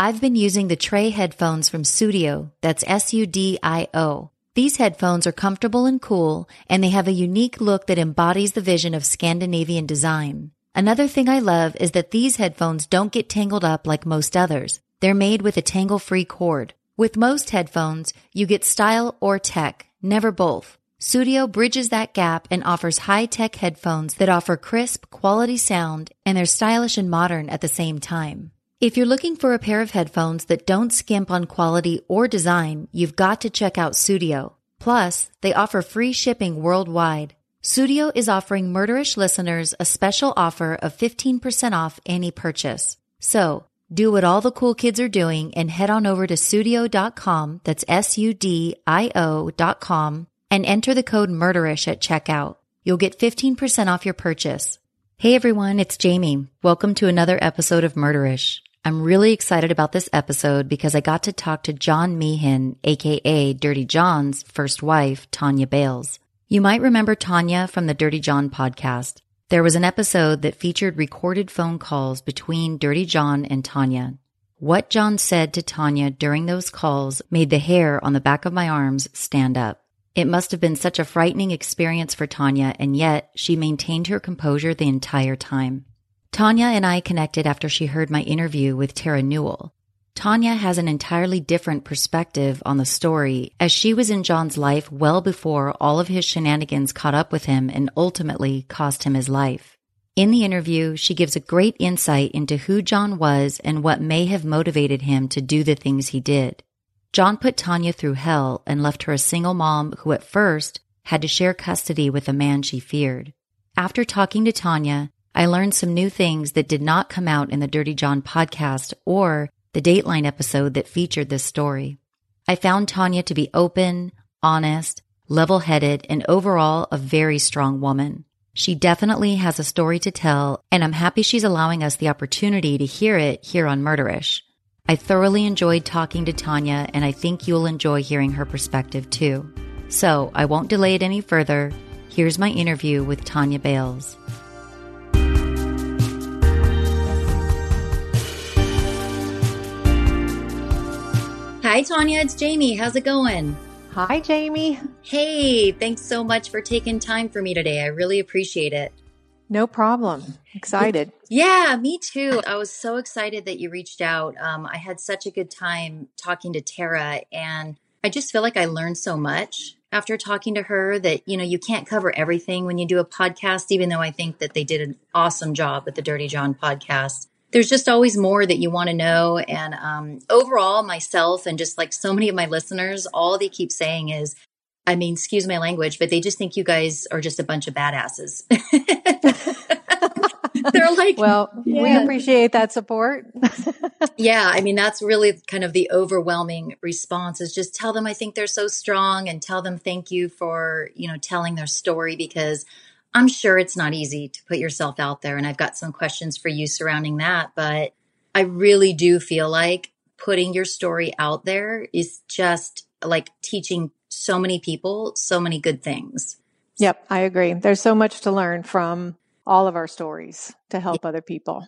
I've been using the Tre headphones from Sudio. That's S-U-D-I-O. These headphones are comfortable and cool, and they have a unique look that embodies the vision of Scandinavian design. Another thing I love is that these headphones don't get tangled up like most others. They're made with a tangle-free cord. With most headphones, you get style or tech, never both. Sudio bridges that gap and offers high-tech headphones that offer crisp, quality sound, and they're stylish and modern at the same time. If you're looking for a pair of headphones that don't skimp on quality or design, you've got to check out Sudio. Plus, they offer free shipping worldwide. Sudio is offering Murderish listeners a special offer of 15% off any purchase. So, do what all the cool kids are doing and head on over to sudio.com, that's S-U-D-I-O dot com, and enter the code Murderish at checkout. You'll get 15% off your purchase. Hey everyone, it's Jamie. Welcome to another episode of Murderish. I'm really excited about this episode because I got to talk to John Meehan, aka Dirty John's first wife, Tanya Bales. You might remember Tanya from the Dirty John podcast. There was an episode that featured recorded phone calls between Dirty John and Tanya. What John said to Tanya during those calls made the hair on the back of my arms stand up. It must have been such a frightening experience for Tanya, and yet she maintained her composure the entire time. Tanya and I connected after she heard my interview with Terra Newell. Tanya has an entirely different perspective on the story as she was in John's life well before all of his shenanigans caught up with him and ultimately cost him his life. In the interview, she gives a great insight into who John was and what may have motivated him to do the things he did. John put Tanya through hell and left her a single mom who at first had to share custody with a man she feared. After talking to Tanya, I learned some new things that did not come out in the Dirty John podcast or the Dateline episode that featured this story. I found Tanya to be open, honest, level headed, and overall a very strong woman. She definitely has a story to tell, and I'm happy she's allowing us the opportunity to hear it here on Murderish. I thoroughly enjoyed talking to Tanya, and I think you'll enjoy hearing her perspective too. So I won't delay it any further. Here's my interview with Tanya Bales. Hi, Tanya. It's Jamie. How's it going? Hi, Jamie. Hey, thanks so much for taking time for me today. I really appreciate it. No problem. Excited. Yeah, me too. I was so excited that you reached out. Um, I had such a good time talking to Terra, and I just feel like I learned so much after talking to her that, you know, you can't cover everything when you do a podcast, even though I think that they did an awesome job with the Dirty John podcast. There's just always more that you want to know. And um, overall, myself and just like so many of my listeners, all they keep saying is, I mean, excuse my language, but they just think you guys are just a bunch of badasses. They're like, well, yeah. we appreciate that support. yeah. I mean, that's really kind of the overwhelming response is just tell them I think they're so strong and tell them thank you for, you know, telling their story because I'm sure it's not easy to put yourself out there. And I've got some questions for you surrounding that. But I really do feel like putting your story out there is just like teaching so many people so many good things. Yep, I agree. There's so much to learn from all of our stories to help other people.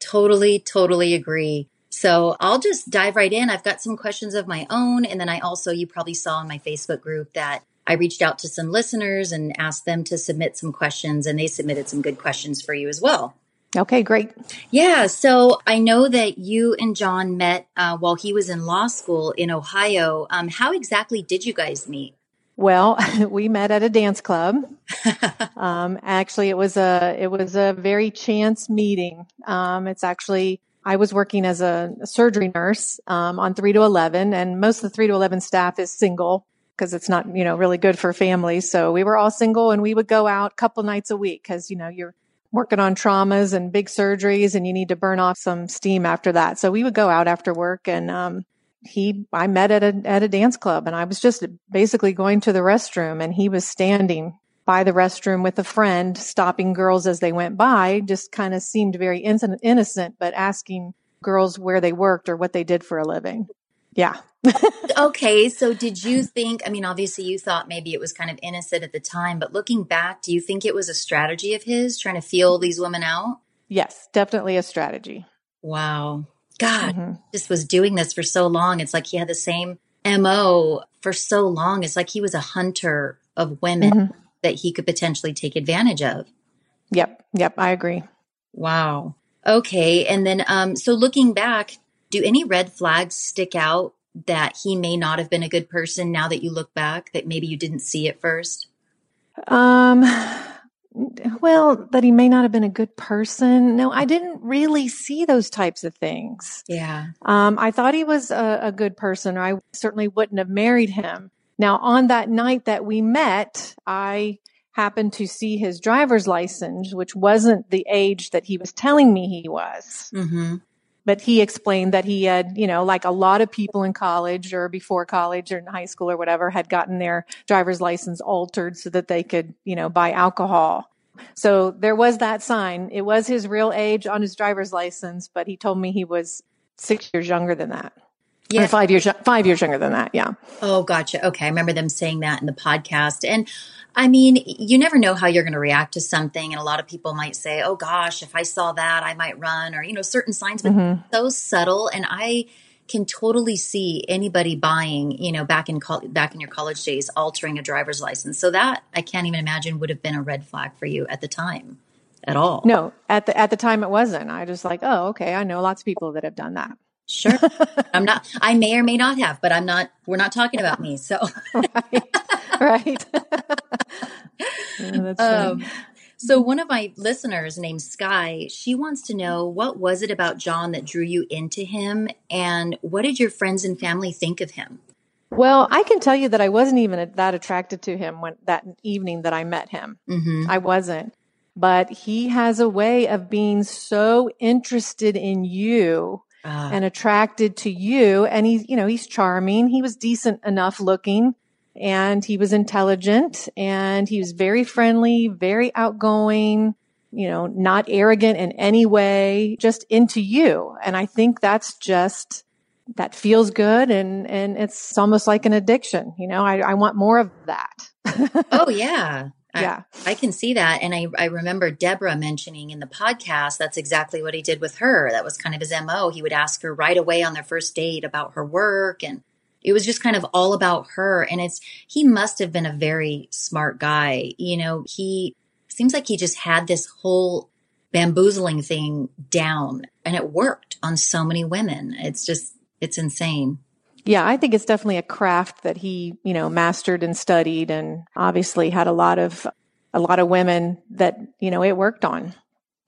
Totally, totally agree. So I'll just dive right in. I've got some questions of my own. And then I also, you probably saw in my Facebook group that I reached out to some listeners and asked them to submit some questions, and they submitted some good questions for you as well. Okay, great. Yeah, so I know that you and John met uh, while he was in law school in Ohio. Um, how exactly did you guys meet? Well, we met at a dance club. um, actually, it was a it was a very chance meeting. Um, it's actually I was working as a, a surgery nurse um, on three to eleven, and most of the three to eleven staff is single because it's not, you know, really good for families. So we were all single and we would go out a couple nights a week because, you know, you're working on traumas and big surgeries and you need to burn off some steam after that. So we would go out after work and, um, he, I met at a, at a dance club and I was just basically going to the restroom and he was standing by the restroom with a friend, stopping girls as they went by, just kind of seemed very innocent, but asking girls where they worked or what they did for a living. Yeah. okay. So did you think, I mean, obviously you thought maybe it was kind of innocent at the time, but looking back, do you think it was a strategy of his trying to feel these women out? Yes, definitely a strategy. Wow. God, mm-hmm. just was doing this for so long. It's like he had the same MO for so long. It's like he was a hunter of women mm-hmm. that he could potentially take advantage of. Yep. Yep. I agree. Wow. Okay. And then, um, so looking back, do any red flags stick out that he may not have been a good person now that you look back that maybe you didn't see at first? Um, well, that he may not have been a good person. No, I didn't really see those types of things. Yeah. Um, I thought he was a, a good person, or I certainly wouldn't have married him. Now, on that night that we met, I happened to see his driver's license, which wasn't the age that he was telling me he was. Mm-hmm but he explained that he had, you know, like a lot of people in college or before college or in high school or whatever had gotten their driver's license altered so that they could, you know, buy alcohol. So there was that sign. It was his real age on his driver's license, but he told me he was six years younger than that. Yeah. Or five years, five years younger than that. Yeah. Oh, gotcha. Okay. I remember them saying that in the podcast. And I mean, you never know how you're going to react to something. And a lot of people might say, oh gosh, if I saw that, I might run or, you know, certain signs, but mm-hmm. so subtle. And I can totally see anybody buying, you know, back in, co- back in your college days, altering a driver's license. So that I can't even imagine would have been a red flag for you at the time at all. No, at the, at the time it wasn't. I just like, oh, okay. I know lots of people that have done that. Sure. I'm not, I may or may not have, but I'm not, we're not talking about me. So, right. right. yeah, um, so one of my listeners named Sky, she wants to know what was it about John that drew you into him and what did your friends and family think of him? Well, I can tell you that I wasn't even that attracted to him when that evening that I met him. Mm-hmm. I wasn't. But he has a way of being so interested in you uh, and attracted to you. And he's, you know, he's charming. He was decent enough looking and he was intelligent and he was very friendly, very outgoing, you know, not arrogant in any way, just into you. And I think that's just, that feels good and, and it's almost like an addiction. You know, I, I want more of that. oh yeah. Yeah. I, I, can see that. And I, I remember Deborah mentioning in the podcast, that's exactly what he did with her. That was kind of his MO. He would ask her right away on their first date about her work and it was just kind of all about her. And it's, he must have been a very smart guy. You know, he seems like he just had this whole bamboozling thing down and it worked on so many women. It's just, it's insane. Yeah, I think it's definitely a craft that he, you know, mastered and studied and obviously had a lot of a lot of women that, you know, it worked on.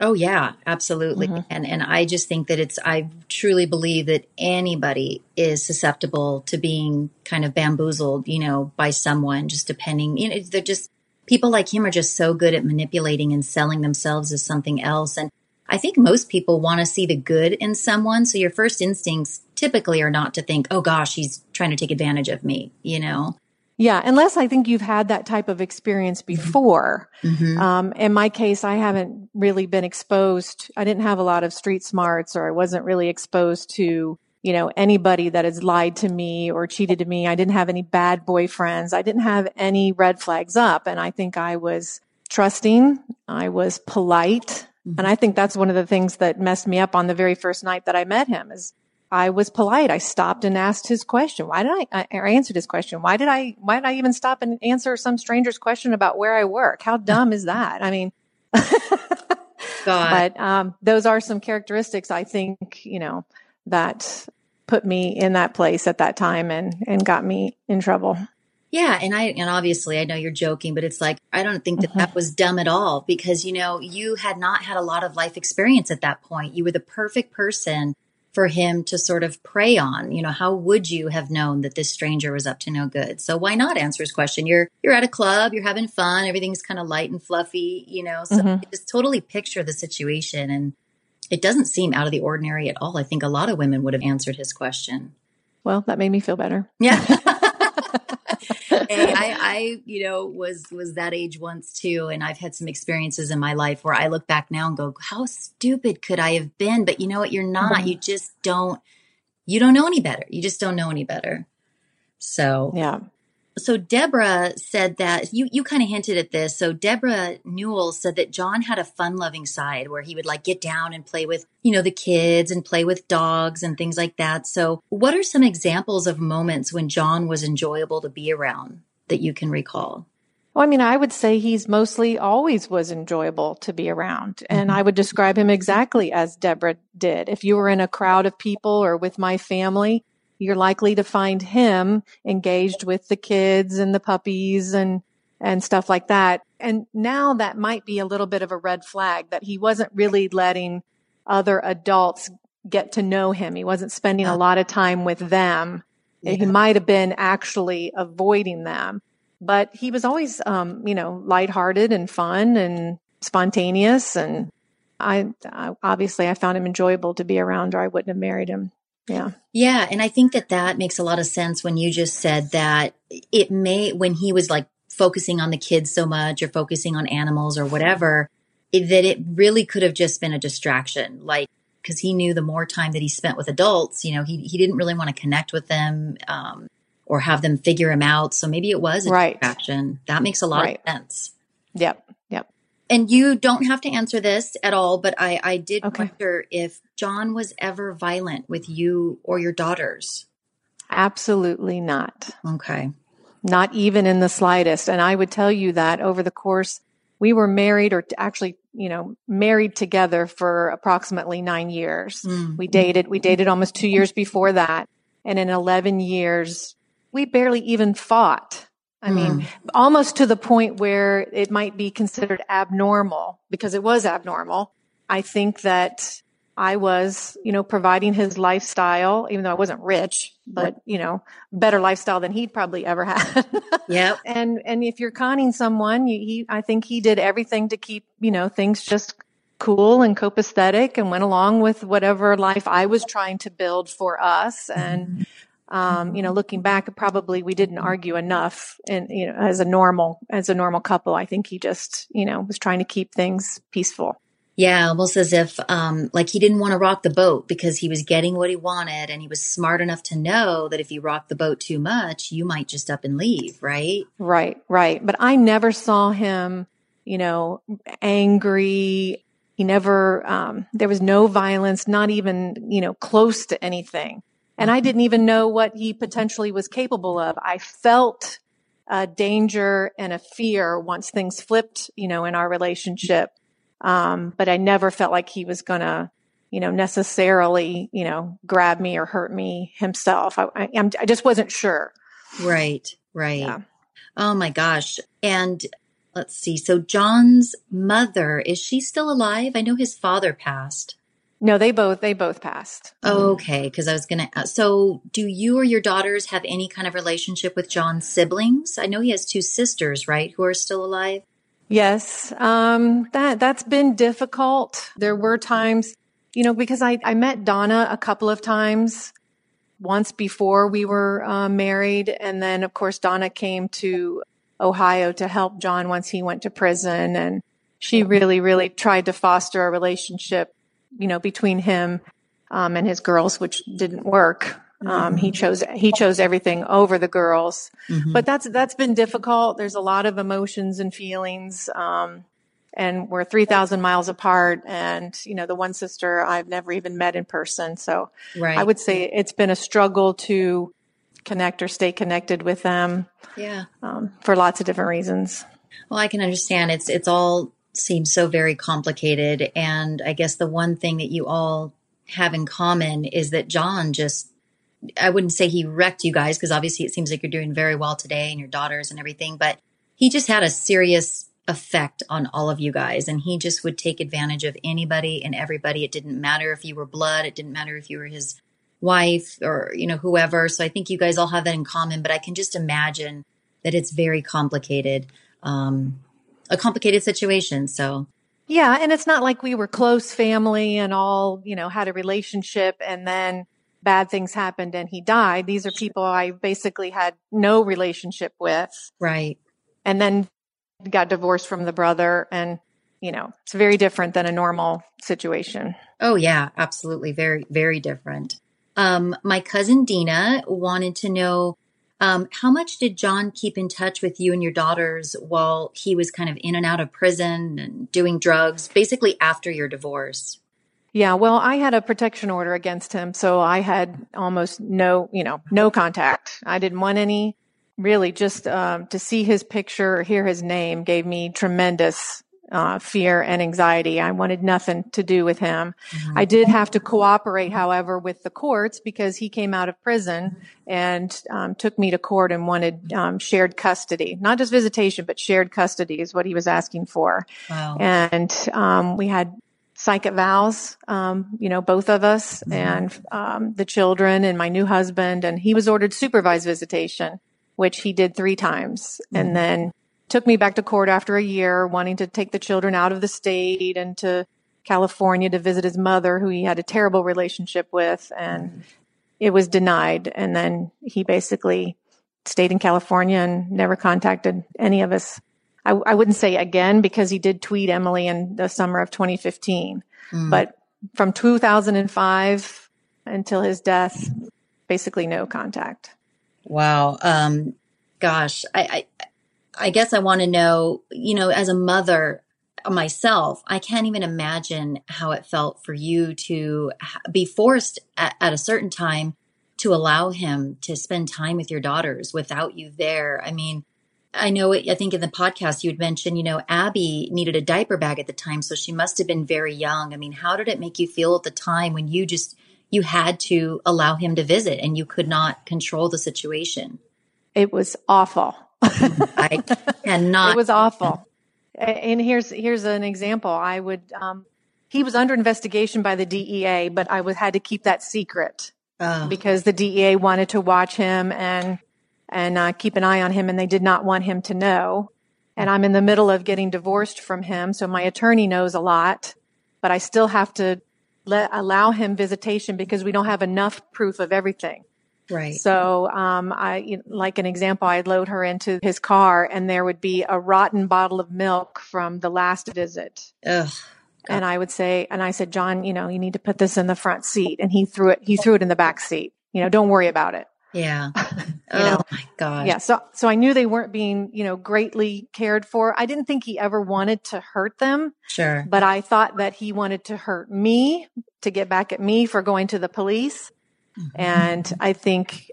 Oh yeah, absolutely. Mm-hmm. And and I just think that it's I truly believe that anybody is susceptible to being kind of bamboozled, you know, by someone just depending, you know, they're just people like him are just so good at manipulating and selling themselves as something else and I think most people want to see the good in someone, so your first instincts typically are not to think, "Oh gosh, he's trying to take advantage of me," you know. Yeah, unless I think you've had that type of experience mm-hmm. before. Mm-hmm. Um, in my case, I haven't really been exposed. I didn't have a lot of street smarts, or I wasn't really exposed to, you know, anybody that has lied to me or cheated to me. I didn't have any bad boyfriends. I didn't have any red flags up, and I think I was trusting. I was polite, mm-hmm. and I think that's one of the things that messed me up on the very first night that I met him. Is I was polite. I stopped and asked his question. Why did I, I answered his question? Why did I, why did I even stop and answer some stranger's question about where I work? How dumb is that? I mean, but, um, those are some characteristics I think, you know, that put me in that place at that time and, and got me in trouble. Yeah, and I and obviously I know you're joking, but it's like I don't think that mm-hmm. that was dumb at all because you know you had not had a lot of life experience at that point. You were the perfect person for him to sort of prey on. You know, how would you have known that this stranger was up to no good? So why not answer his question? You're you're at a club, you're having fun, everything's kind of light and fluffy, you know. So mm-hmm. just totally picture the situation and it doesn't seem out of the ordinary at all. I think a lot of women would have answered his question. Well, that made me feel better. Yeah. I, I, you know, was was that age once too, and I've had some experiences in my life where I look back now and go, "How stupid could I have been?" But you know what? You're not. Mm-hmm. You just don't. You don't know any better. You just don't know any better. So yeah, so Deborah said that you you kind of hinted at this. So Deborah Newell said that John had a fun-loving side where he would like get down and play with, you know, the kids and play with dogs and things like that. So what are some examples of moments when John was enjoyable to be around that you can recall? Well, I mean, I would say he's mostly always was enjoyable to be around. And mm-hmm. I would describe him exactly as Deborah did. If you were in a crowd of people or with my family, you're likely to find him engaged with the kids and the puppies and and stuff like that. And now that might be a little bit of a red flag that he wasn't really letting other adults get to know him. He wasn't spending a lot of time with them. Yeah. He might have been actually avoiding them, but he was always, um, you know, lighthearted and fun and spontaneous. And I, I obviously I found him enjoyable to be around or I wouldn't have married him. Yeah. Yeah. And I think that that makes a lot of sense when you just said that it may, when he was like focusing on the kids so much or focusing on animals or whatever, it, that it really could have just been a distraction. Like, because he knew the more time that he spent with adults, you know, he, he didn't really want to connect with them um, or have them figure him out. So maybe it was a right. distraction. That makes a lot right. of sense. Yep and you don't have to answer this at all, but I, I did okay. wonder if John was ever violent with you or your daughters. Absolutely not. Okay. Not even in the slightest. And I would tell you that over the course, we were married or actually, you know, married together for approximately nine years. Mm. We dated, we dated almost two years before that. And in 11 years, we barely even fought. I mm. mean, almost to the point where it might be considered abnormal because it was abnormal. I think that I was, you know, providing his lifestyle, even though I wasn't rich, but, you know, better lifestyle than he'd probably ever had. yeah. And, and if you're conning someone, you, he, I think he did everything to keep, you know, things just cool and copacetic and went along with whatever life I was trying to build for us. And, mm-hmm. Um, you know, looking back, probably we didn't argue enough and, you know, as a normal, as a normal couple, I think he just, you know, was trying to keep things peaceful. Yeah, almost as if, um, like he didn't want to rock the boat because he was getting what he wanted and he was smart enough to know that if you rock the boat too much, you might just up and leave, right? Right, right. But I never saw him, you know, angry. He never, um, there was no violence, not even, you know, close to anything. And I didn't even know what he potentially was capable of. I felt a danger and a fear once things flipped, you know, in our relationship. Um, but I never felt like he was gonna, you know, necessarily, you know, grab me or hurt me himself. I, I, I just wasn't sure. Right, right. Yeah. Oh my gosh. And let's see. So John's mother, is she still alive? I know his father passed. No, they both they both passed. Okay, because I was gonna. Ask, so, do you or your daughters have any kind of relationship with John's siblings? I know he has two sisters, right, who are still alive. Yes, um, that that's been difficult. There were times, you know, because I I met Donna a couple of times, once before we were uh, married, and then of course Donna came to Ohio to help John once he went to prison, and she really really tried to foster a relationship you know, between him um, and his girls, which didn't work. Um, he mm-hmm. chose he chose everything over the girls, mm-hmm. but that's that's been difficult. There's a lot of emotions and feelings, um, and we're three thousand miles apart. And you know, the one sister I've never even met in person, so right. I would say it's been a struggle to connect or stay connected with them. Yeah, um, for lots of different reasons. Well, I can understand. It's it's all seems so very complicated. And I guess the one thing that you all have in common is that John just, I wouldn't say he wrecked you guys because obviously it seems like you're doing very well today and your daughters and everything, but he just had a serious effect on all of you guys. And he just would take advantage of anybody and everybody. It didn't matter if you were blood, it didn't matter if you were his wife or, you know, whoever. So I think you guys all have that in common, but I can just imagine that it's very complicated. Um, a complicated situation. So yeah. And it's not like we were close family and all, you know, had a relationship and then bad things happened and he died. These are people I basically had no relationship with. Right. And then got divorced from the brother and, you know, it's very different than a normal situation. Oh yeah, absolutely. Very, very different. Um, my cousin Dina wanted to know um, how much did John keep in touch with you and your daughters while he was kind of in and out of prison and doing drugs, basically after your divorce? Yeah, well, I had a protection order against him, so I had almost no, you know, no contact. I didn't want any. Really, just um, to see his picture or hear his name gave me tremendous uh, fear and anxiety. I wanted nothing to do with him. Mm-hmm. I did have to cooperate, however, with the courts because he came out of prison and um, took me to court and wanted um, shared custody, not just visitation, but shared custody is what he was asking for. Wow. And um, we had psych evals, um, you know, both of us mm-hmm. and um, the children and my new husband. And he was ordered supervised visitation, which he did three times. Mm-hmm. And then took me back to court after a year, wanting to take the children out of the state and to California to visit his mother, who he had a terrible relationship with, and it was denied. And then he basically stayed in California and never contacted any of us. I, I wouldn't say again because he did tweet Emily in the summer of 2015, mm. but from 2005 until his death, basically no contact. Wow. Um, gosh, I, I I guess I want to know, you know, as a mother myself, I can't even imagine how it felt for you to be forced at, at, a certain time to allow him to spend time with your daughters without you there. I mean, I know it, I think in the podcast you had mentioned, you know, Abby needed a diaper bag at the time, so she must have been very young. I mean, how did it make you feel at the time when you just you had to allow him to visit and you could not control the situation? It was awful. I cannot. It was awful. And here's here's an example. I would. Um, he was under investigation by the DEA, but I was had to keep that secret oh. because the DEA wanted to watch him and and uh, keep an eye on him, and they did not want him to know. And I'm in the middle of getting divorced from him, so my attorney knows a lot, but I still have to let allow him visitation because we don't have enough proof of everything. Right. So, um, I, like an example, I'd load her into his car and there would be a rotten bottle of milk from the last visit. Ugh. And I would say, and I said, John, you know, you need to put this in the front seat. And he threw it, he threw it in the back seat. You know, don't worry about it. Yeah. oh know? my God. Yeah. So, so I knew they weren't being, you know, greatly cared for. I didn't think he ever wanted to hurt them. Sure. But I thought that he wanted to hurt me to get back at me for going to the police. Mm-hmm. And I think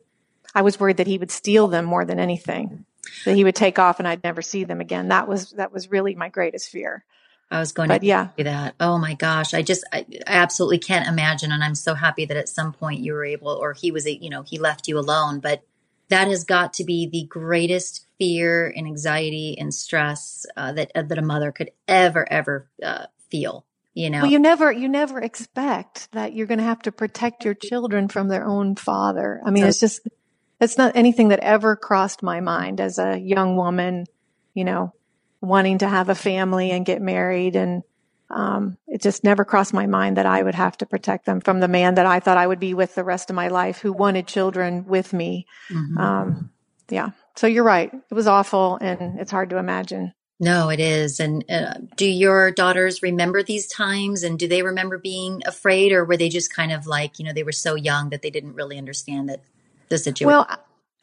I was worried that he would steal them more than anything, that he would take off and I'd never see them again. That was, that was really my greatest fear. I was going but to yeah. do that. Oh my gosh. I just, I, I, absolutely can't imagine. And I'm so happy that at some point you were able, or he was, you know, he left you alone, but that has got to be the greatest fear and anxiety and stress uh, that uh, that a mother could ever ever uh, feel. You know, well, you never you never expect that you're going to have to protect your children from their own father. I mean, it's just it's not anything that ever crossed my mind as a young woman. You know, wanting to have a family and get married and um, it just never crossed my mind that I would have to protect them from the man that I thought I would be with the rest of my life, who wanted children with me. Mm-hmm. Um, yeah. So you're right. It was awful, and it's hard to imagine. No, it is. And uh, do your daughters remember these times? And do they remember being afraid, or were they just kind of like, you know, they were so young that they didn't really understand that the situation? Well,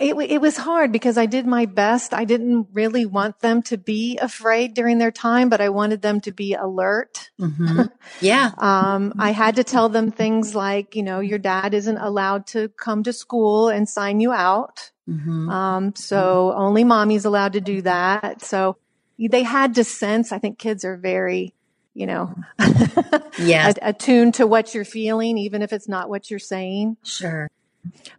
it, it was hard because I did my best. I didn't really want them to be afraid during their time, but I wanted them to be alert. Mm-hmm. Yeah. um, I had to tell them things like, you know, your dad isn't allowed to come to school and sign you out. Mm-hmm. Um, so only mommy's allowed to do that. So they had to sense, I think kids are very, you know, attuned to what you're feeling, even if it's not what you're saying. Sure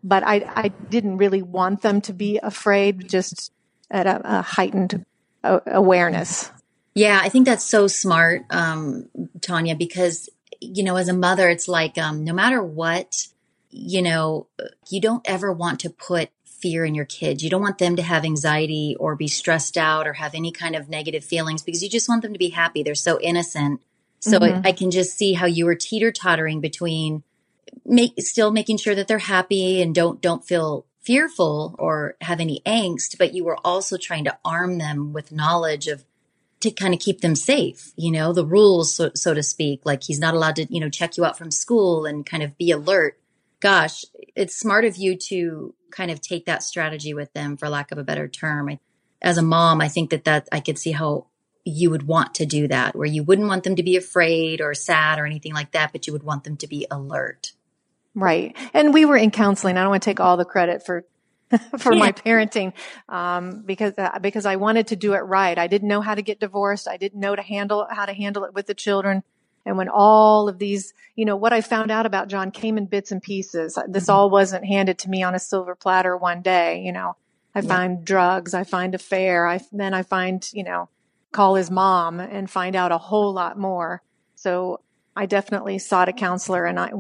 but I, I didn't really want them to be afraid, just at a, a heightened awareness. Yeah, I think that's so smart, um, Tanya, because, you know, as a mother, it's like, um, no matter what, you know, you don't ever want to put fear in your kids. You don't want them to have anxiety or be stressed out or have any kind of negative feelings because you just want them to be happy. They're so innocent. So mm-hmm. I, I, can just see how you were teeter tottering between make still making sure that they're happy and don't don't feel fearful or have any angst, but you were also trying to arm them with knowledge of to kind of keep them safe, you know, the rules, so, so to speak, like he's not allowed to, you know, check you out from school and kind of be alert. Gosh, it's smart of you to kind of take that strategy with them, for lack of a better term. I, as a mom, I think that that I could see how you would want to do that, where you wouldn't want them to be afraid or sad or anything like that, but you would want them to be alert. Right. And we were in counseling. I don't want to take all the credit for for yeah. my parenting um, because uh, because I wanted to do it right. I didn't know how to get divorced. I didn't know to handle how to handle it with the children. And when all of these, you know, what I found out about John came in bits and pieces. This mm-hmm. all wasn't handed to me on a silver platter one day. You know, I yeah. find drugs, I find affair, I then I find, you know, call his mom and find out a whole lot more. So I definitely sought a counselor and I,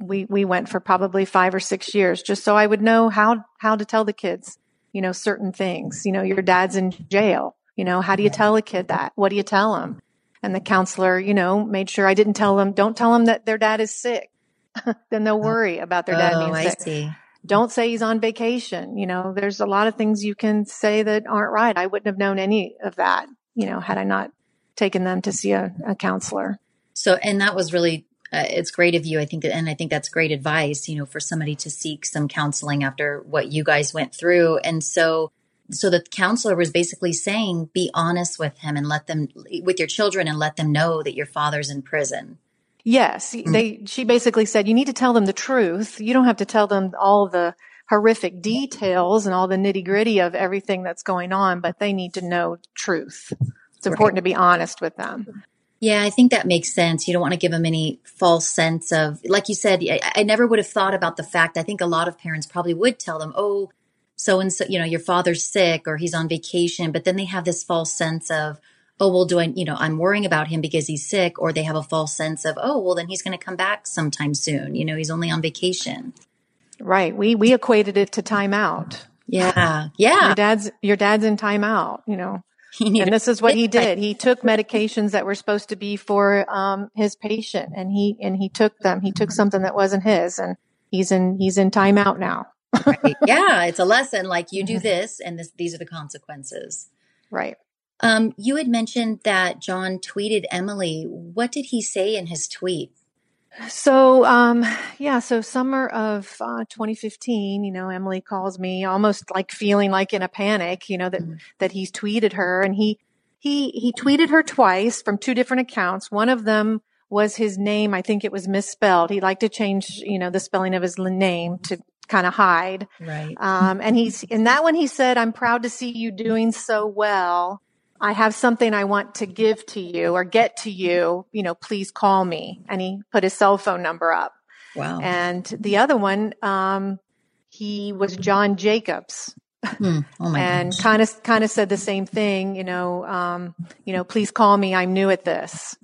we, we went for probably five or six years just so I would know how, how to tell the kids, you know, certain things. You know, your dad's in jail. You know, how do you tell a kid that? What do you tell them? And the counselor, you know, made sure I didn't tell them, don't tell them that their dad is sick. then they'll worry about their dad oh, being sick. I see. Don't say he's on vacation. You know, there's a lot of things you can say that aren't right. I wouldn't have known any of that, you know, had I not taken them to see a, a counselor. So, and that was really, uh, it's great of you. I think that, and I think that's great advice, you know, for somebody to seek some counseling after what you guys went through. And so, so the counselor was basically saying, be honest with him and let them, with your children and let them know that your father's in prison. Yes. Mm-hmm. They, she basically said, you need to tell them the truth. You don't have to tell them all the horrific details and all the nitty gritty of everything that's going on, but they need to know truth. It's important right. to be honest with them. Yeah, I think that makes sense. You don't want to give them any false sense of, like you said, I, I, never would have thought about the fact. I think a lot of parents probably would tell them, oh, so and so, you know, your father's sick or he's on vacation, but then they have this false sense of, oh, well, do I, you know, I'm worrying about him because he's sick, or they have a false sense of, oh, well, then he's going to come back sometime soon. You know, he's only on vacation. Right. We, we equated it to timeout. Yeah. Yeah. Your dad's, your dad's in timeout, you know and this is what he did. He took medications that were supposed to be for um, his patient, and he and he took them. He took something that wasn't his, and he's in he's in timeout now. Right. Yeah, it's a lesson. Like you do mm-hmm. this, and this, these are the consequences. Right. Um, you had mentioned that John tweeted Emily. What did he say in his tweet? So, um, yeah, so summer of uh, 2015, you know, Emily calls me almost like feeling like in a panic, you know, that, mm. that he's tweeted her and he, he, he tweeted her twice from two different accounts. One of them was his name. I think it was misspelled. He liked to change, you know, the spelling of his name to kind of hide. Right. Um, and he's, in that one, he said, I'm proud to see you doing so well. I have something I want to give to you or get to you, you know, please call me. And he put his cell phone number up. Wow. And the other one, um, he was John Jacobs. Hmm. Oh my and kind of kind of said the same thing. You know, um, you know, please call me. I'm new at this.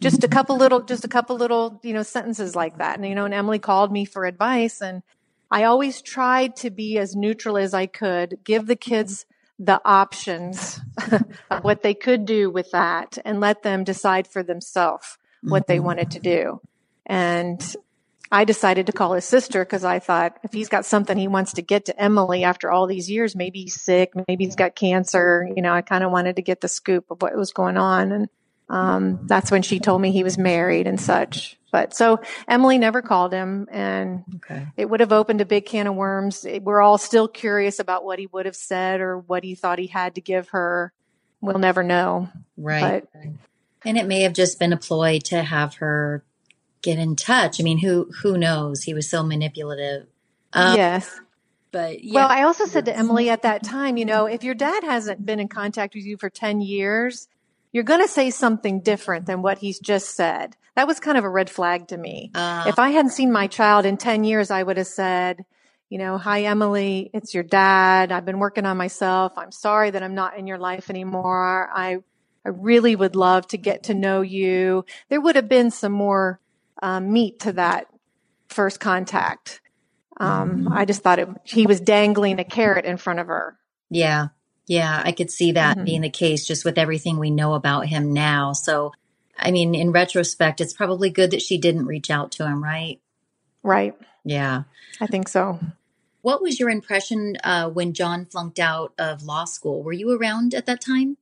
Just a couple little, just a couple little, you know, sentences like that. And you know, and Emily called me for advice, and I always tried to be as neutral as I could, give the kids the options of what they could do with that, and let them decide for themselves what they mm-hmm. wanted to do. And I decided to call his sister because I thought if he's got something he wants to get to Emily after all these years, maybe he's sick, maybe he's got cancer. You know, I kind of wanted to get the scoop of what was going on. And um, that's when she told me he was married and such. But so Emily never called him, and Okay. it would have opened a big can of worms. We're all still curious about what he would have said or what he thought he had to give her. We'll never know. Right. and it may have just been a ploy to have her get in touch. I mean, who who knows? He was so manipulative. Um, yes. But yeah. Well, I also said to Emily at that time, you know, if your dad hasn't been in contact with you for 10 years, you're going to say something different than what he's just said. That was kind of a red flag to me. uh, if I hadn't seen my child in 10 years, I would have said, you know, hi, Emily, it's your dad. I've been working on myself. I'm sorry that I'm not in your life anymore. I, I really would love to get to know you. There would have been some more um, meat to that first contact. Um, I just thought it, he was dangling a carrot in front of her. yeah. Yeah. I could see that Mhm. being the case just with everything we know about him now. So, I mean, in retrospect, it's probably good that she didn't reach out to him, right? Right. Yeah. I think so. What was your impression uh, when John flunked out of law school? Were you around at that time?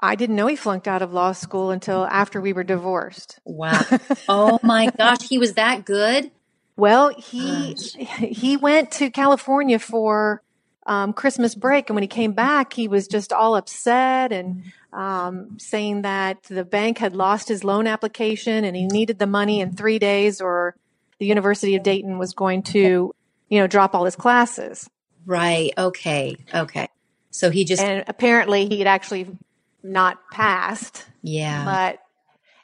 I didn't know he flunked out of law school until after we were divorced. Wow. oh my gosh. He was that good? Well, he he went to California for um, Christmas break, and when he came back, he was just all upset and um, saying that the bank had lost his loan application and he needed the money in three days, or the University of Dayton was going to, you know, drop all his classes. Right. Okay. Okay. So he just, And apparently, he had actually not passed. yeah. but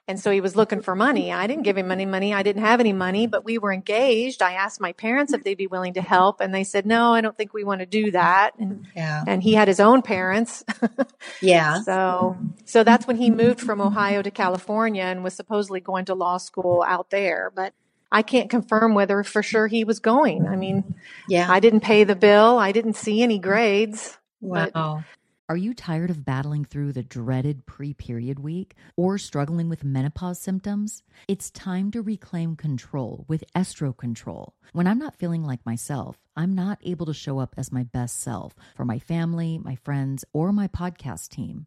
and so he was looking for money. I didn't give him any money. I didn't have any money, but we were engaged. I asked my parents if they'd be willing to help, and they said, "No, I don't think we want to do that." And, yeah. and he had his own parents, Yeah. so so that's when he moved from Ohio to California and was supposedly going to law school out there. But I can't confirm whether for sure he was going. I mean, Yeah. I didn't pay the bill. I didn't see any grades. Wow. Are you tired of battling through the dreaded pre period week or struggling with menopause symptoms? It's time to reclaim control with Estro Control. When I'm not feeling like myself, I'm not able to show up as my best self for my family, my friends, or my podcast team.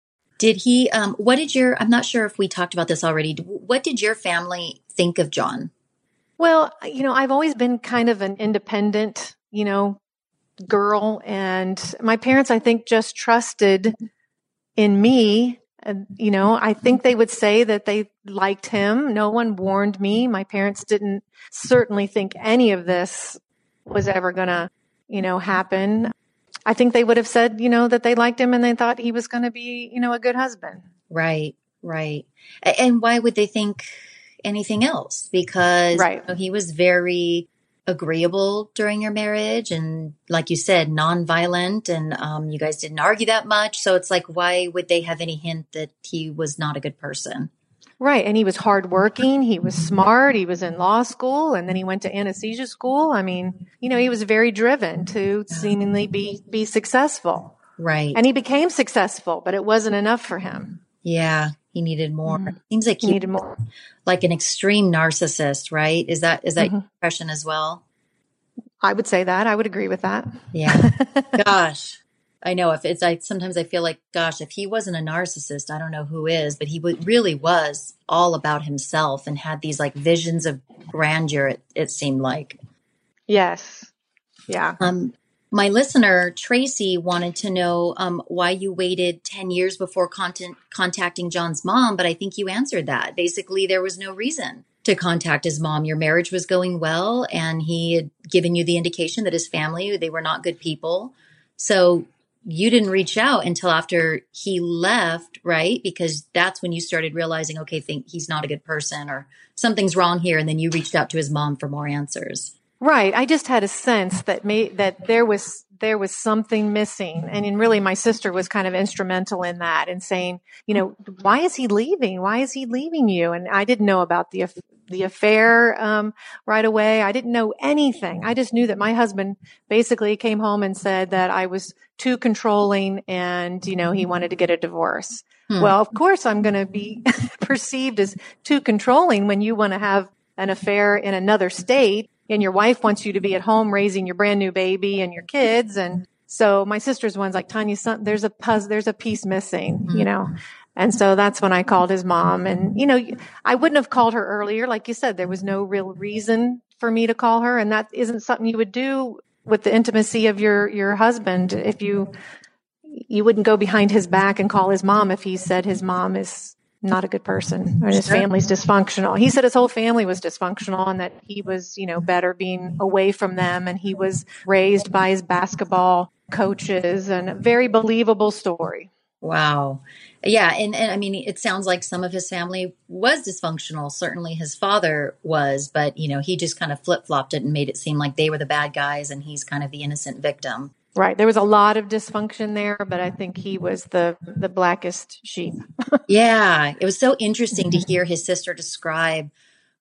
Did he, um, what did your, I'm not sure if we talked about this already. What did your family think of John? Well, you know, I've always been kind of an independent, you know, girl and my parents I think just trusted in me. And, you know, I think they would say that they liked him. No one warned me. My parents didn't certainly think any of this was ever going to, you know, happen. I think they would have said, you know, that they liked him and they thought he was going to be, you know, a good husband. Right, right. And why would they think anything else? Because Right. you know, he was very agreeable during your marriage and like you said nonviolent and um, you guys didn't argue that much so it's like why would they have any hint that he was not a good person Right. And he was hardworking. He was smart. He was in law school and then he went to anesthesia school. I mean, you know, he was very driven to seemingly be, be successful. right And he became successful, but it wasn't enough for him. yeah he needed more Mhm. seems like He he needed more. like an extreme narcissist right is that is that Mhm. your impression as well I would say that. I would agree with that. yeah gosh i know if it's i sometimes i feel like gosh if he wasn't a narcissist i don't know who is but he would, really was all about himself and had these like visions of grandeur it, it seemed like yes. Yeah. um my listener tracy wanted to know um, why you waited 10 years before content, contacting john's mom but i think you answered that basically there was no reason to contact his mom your marriage was going well and he had given you the indication that his family they were not good people so you didn't reach out until after he left right because that's when you started realizing okay think he's not a good person or something's wrong here and then you reached out to his mom for more answers Right. I just had a sense that may, that there was there was something missing, and in really my sister was kind of instrumental in that, in saying, you know, why is he leaving? Why is he leaving you? And I didn't know about the the affair um, right away. I didn't know anything. I just knew that my husband basically came home and said that I was too controlling, and you know, he wanted to get a divorce. Hmm. Well, of course, I'm going to be perceived as too controlling when you want to have an affair in another state and your wife wants you to be at home raising your brand new baby and your kids. And so my sister's one's like, Tanya, there's a puz, there's a piece missing, you know? And so that's when I called his mom and, you know, I wouldn't have called her earlier. Like you said, there was no real reason for me to call her. And that isn't something you would do with the intimacy of your, your husband. If you, you wouldn't go behind his back and call his mom if he said his mom is not a good person or his family's dysfunctional. He said his whole family was dysfunctional and that he was, you know, better being away from them and he was raised by his basketball coaches and a very believable story. Wow. Yeah. And, and I mean, it sounds like some of his family was dysfunctional. Certainly his father was, but, you know, he just kind of flip flopped it and made it seem like they were the bad guys and he's kind of the innocent victim. Right. There was a lot of dysfunction there, but I think he was the, the blackest sheep. Yeah. It was so interesting to hear his sister describe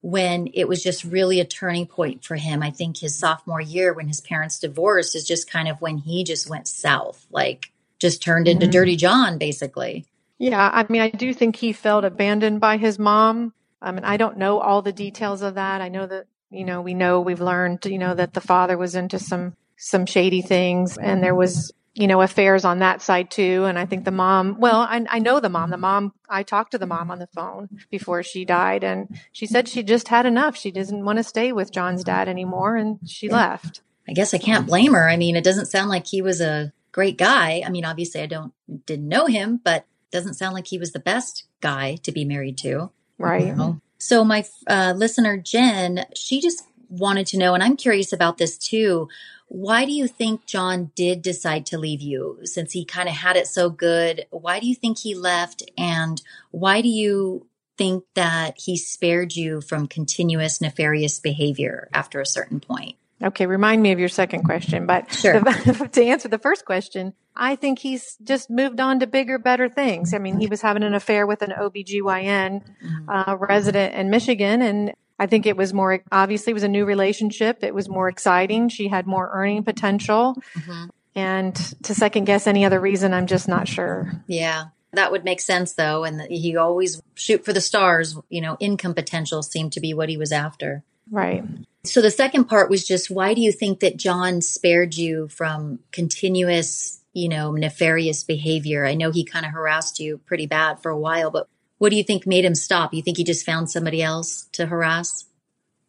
when it was just really a turning point for him. I think his sophomore year when his parents divorced is just kind of when he just went south, like just turned into Mhm. Dirty John, basically. Yeah, I mean, I do think he felt abandoned by his mom. I mean, I don't know all the details of that. I know that, you know, we know we've learned, you know, that the father was into some, some shady things and there was, you know, affairs on that side too. And I think the mom, well, I, I know the mom, the mom, I talked to the mom on the phone before she died and she said she just had enough. She doesn't want to stay with John's dad anymore and she left. I guess I can't blame her. I mean, it doesn't sound like he was a great guy. I mean, obviously I don't didn't know him, but doesn't sound like he was the best guy to be married to. Right. you know? So my uh, listener Jen, she just wanted to know, and I'm curious about this too. Why do you think John did decide to leave you since he kind of had it so good? Why do you think he left? And why do you think that he spared you from continuous nefarious behavior after a certain point? Okay, remind me of your second question. But Sure. the- to answer the first question, I think he's just moved on to bigger, better things. I mean, he was having an affair with an OBGYN uh, resident in Michigan, and I think it was more, obviously, it was a new relationship. It was more exciting. She had more earning potential. Mhm. And to second guess any other reason, I'm just not sure. Yeah. That would make sense though. And he always shoot for the stars, you know, income potential seemed to be what he was after. Right. So the second part was just why do you think that John spared you from continuous, you know, nefarious behavior? I know he kind of harassed you pretty bad for a while, but what do you think made him stop? You think he just found somebody else to harass?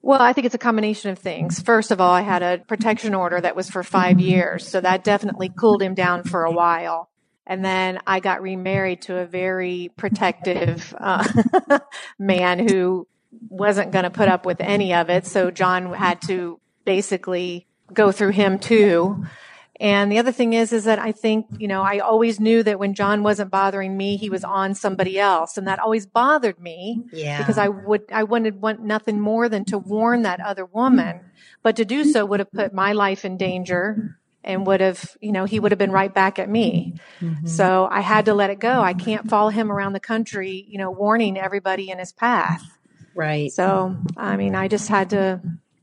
Well, I think it's a combination of things. First of all, I had a protection order that was for five years. So that definitely cooled him down for a while. And then I got remarried to a very protective uh, man who wasn't going to put up with any of it. So John had to basically go through him too. And the other thing is, is that I think, you know, I always knew that when John wasn't bothering me, he was on somebody else. And that always bothered me. Yeah. Because I would, I wanted want nothing more than to warn that other woman. But to do so would have put my life in danger and would have, you know, he would have been right back at me. Mm-hmm. So I had to let it go. I can't follow him around the country, you know, warning everybody in his path. Right. So, I mean, I just had to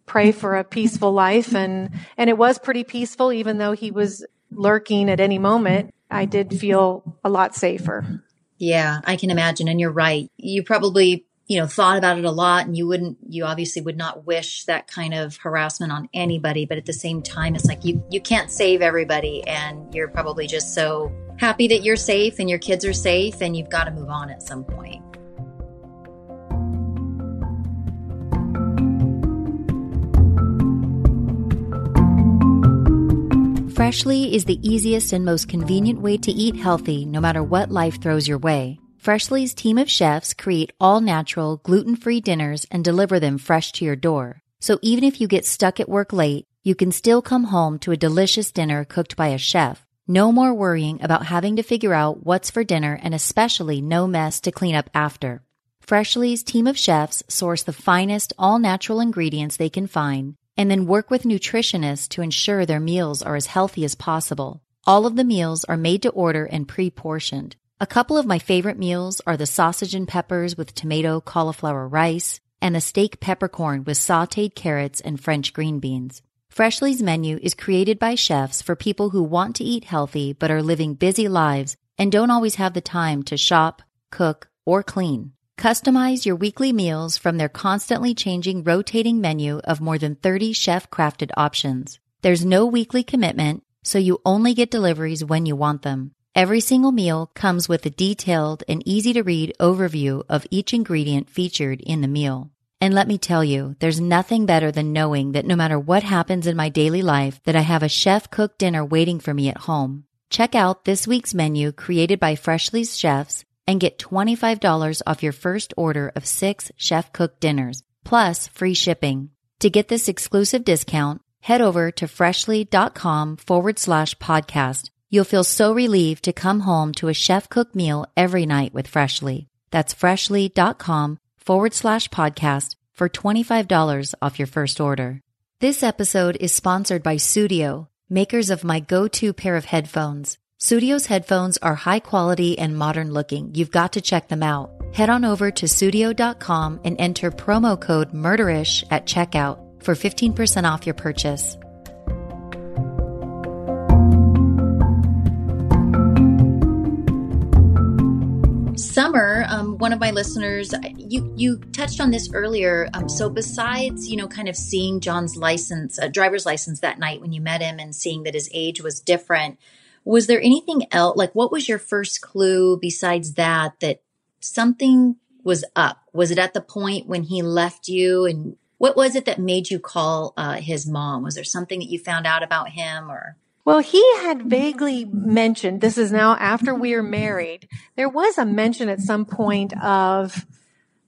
pray for a peaceful life and, and it was pretty peaceful, even though he was lurking at any moment. I did feel a lot safer. Yeah, I can imagine. And you're right. You probably you know, thought about it a lot and you wouldn't, you obviously would not wish that kind of harassment on anybody. But at the same time, it's like you, you can't save everybody. And you're probably just so happy that you're safe and your kids are safe and you've got to move on at some point. Freshly is the easiest and most convenient way to eat healthy no matter what life throws your way. Freshly's team of chefs create all natural, gluten free dinners and deliver them fresh to your door. So even if you get stuck at work late, you can still come home to a delicious dinner cooked by a chef. No more worrying about having to figure out what's for dinner and especially no mess to clean up after. Freshly's team of chefs source the finest all natural ingredients they can find and then work with nutritionists to ensure their meals are as healthy as possible. All of the meals are made to order and pre portioned. A couple of my favorite meals are the sausage and peppers with tomato cauliflower rice and the steak peppercorn with sauteed carrots and French green beans. Freshly's menu is created by chefs for people who want to eat healthy but are living busy lives and don't always have the time to shop, cook, or clean. Customize your weekly meals from their constantly changing rotating menu of more than 30 chef crafted options. There's no weekly commitment, so you only get deliveries when you want them. Every single meal comes with a detailed and easy to read overview of each ingredient featured in the meal. And let me tell you, there's nothing better than knowing that no matter what happens in my daily life, that I have a chef cooked dinner waiting for me at home. Check out this week's menu created by Freshly's chefs and get $25 off your first order of six chef cooked dinners, plus free shipping. To get this exclusive discount, head over to freshly.com forward slash podcast You'll feel so relieved to come home to a chef cooked meal every night with Freshly. That's freshly.com forward slash podcast for $25 off your first order. This episode is sponsored by Sudio, makers of my go-to pair of headphones. Sudio's headphones are high quality and modern looking. You've got to check them out. Head on over to sudio.com and enter promo code murderish at checkout for 15% off your purchase. Summer, um, one of my listeners, you you touched on this earlier. Um, so besides, you know, kind of seeing John's license, uh, driver's license that night when you met him, and seeing that his age was different, was there anything else? Like, what was your first clue besides that that something was up? Was it at the point when he left you, and what was it that made you call uh, his mom? Was there something that you found out about him, or? Well, he had vaguely mentioned, this is now after we are married, there was a mention at some point of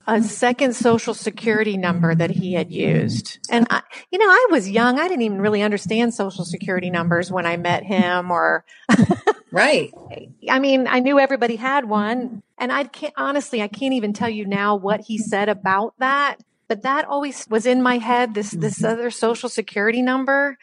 a second social security number that he had used. And I, you know, I was young. I didn't even really understand social security numbers when I met him or. right. I mean, I knew everybody had one and I can't, honestly, I can't even tell you now what he said about that, but that always was in my head, this, this mm-hmm. other social security number.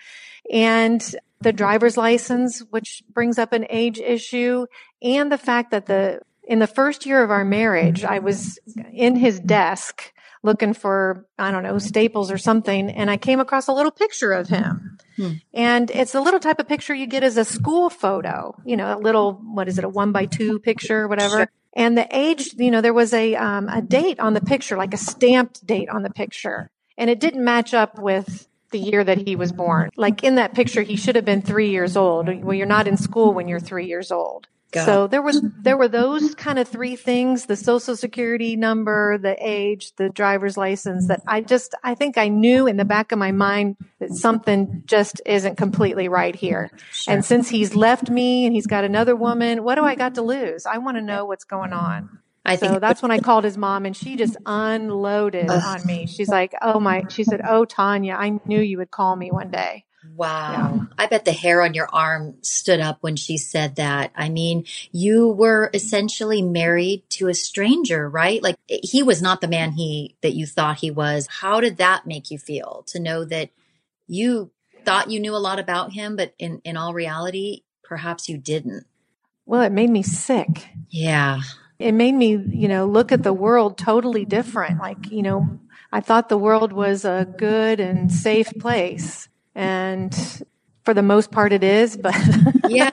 And the driver's license, which brings up an age issue, and the fact that the in the first year of our marriage, I was in his desk looking for, I don't know, staples or something, and I came across a little picture of him. Hmm. And it's the little type of picture you get as a school photo, you know, a little, what is it, a one by two picture, whatever. Sure. And the age, you know, there was a, um, a date on the picture, like a stamped date on the picture. And it didn't match up with the year that he was born. Like in that picture, he should have been three years old. Well, you're not in school when you're three years old. God. So there was, there were those kind of three things, the social security number, the age, the driver's license that I just, I think I knew in the back of my mind that something just isn't completely right here. Sure. And since he's left me and he's got another woman, what do I got to lose? I want to know what's going on. I think so that's when I called his mom and she just unloaded on me. She's like, Oh my, she said, Oh, Tanya, I knew you would call me one day. Wow. Yeah. I bet the hair on your arm stood up when she said that. I mean, you were essentially married to a stranger, right? Like eh, he was not the man he that you thought he was. How did that make you feel to know that you thought you knew a lot about him, but in in all reality, perhaps you didn't? Well, it made me sick. Yeah. It made me, you know, look at the world totally different. Like, you know, I thought the world was a good and safe place and for the most part it is but yeah.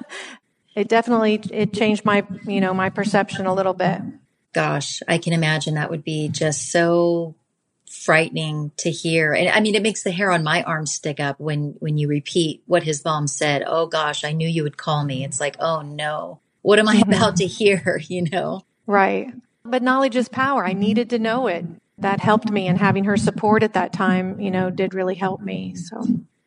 it definitely it changed my you know my perception a little bit. Gosh i can imagine that would be just so frightening to hear. And i mean it makes the hair on my arm stick up when when you repeat what his mom said. Oh gosh i knew you would call me. It's like oh no. What am i about to hear? You know? Right. But knowledge is power. I needed to know it. That helped me and having her support at that time you know did really help me so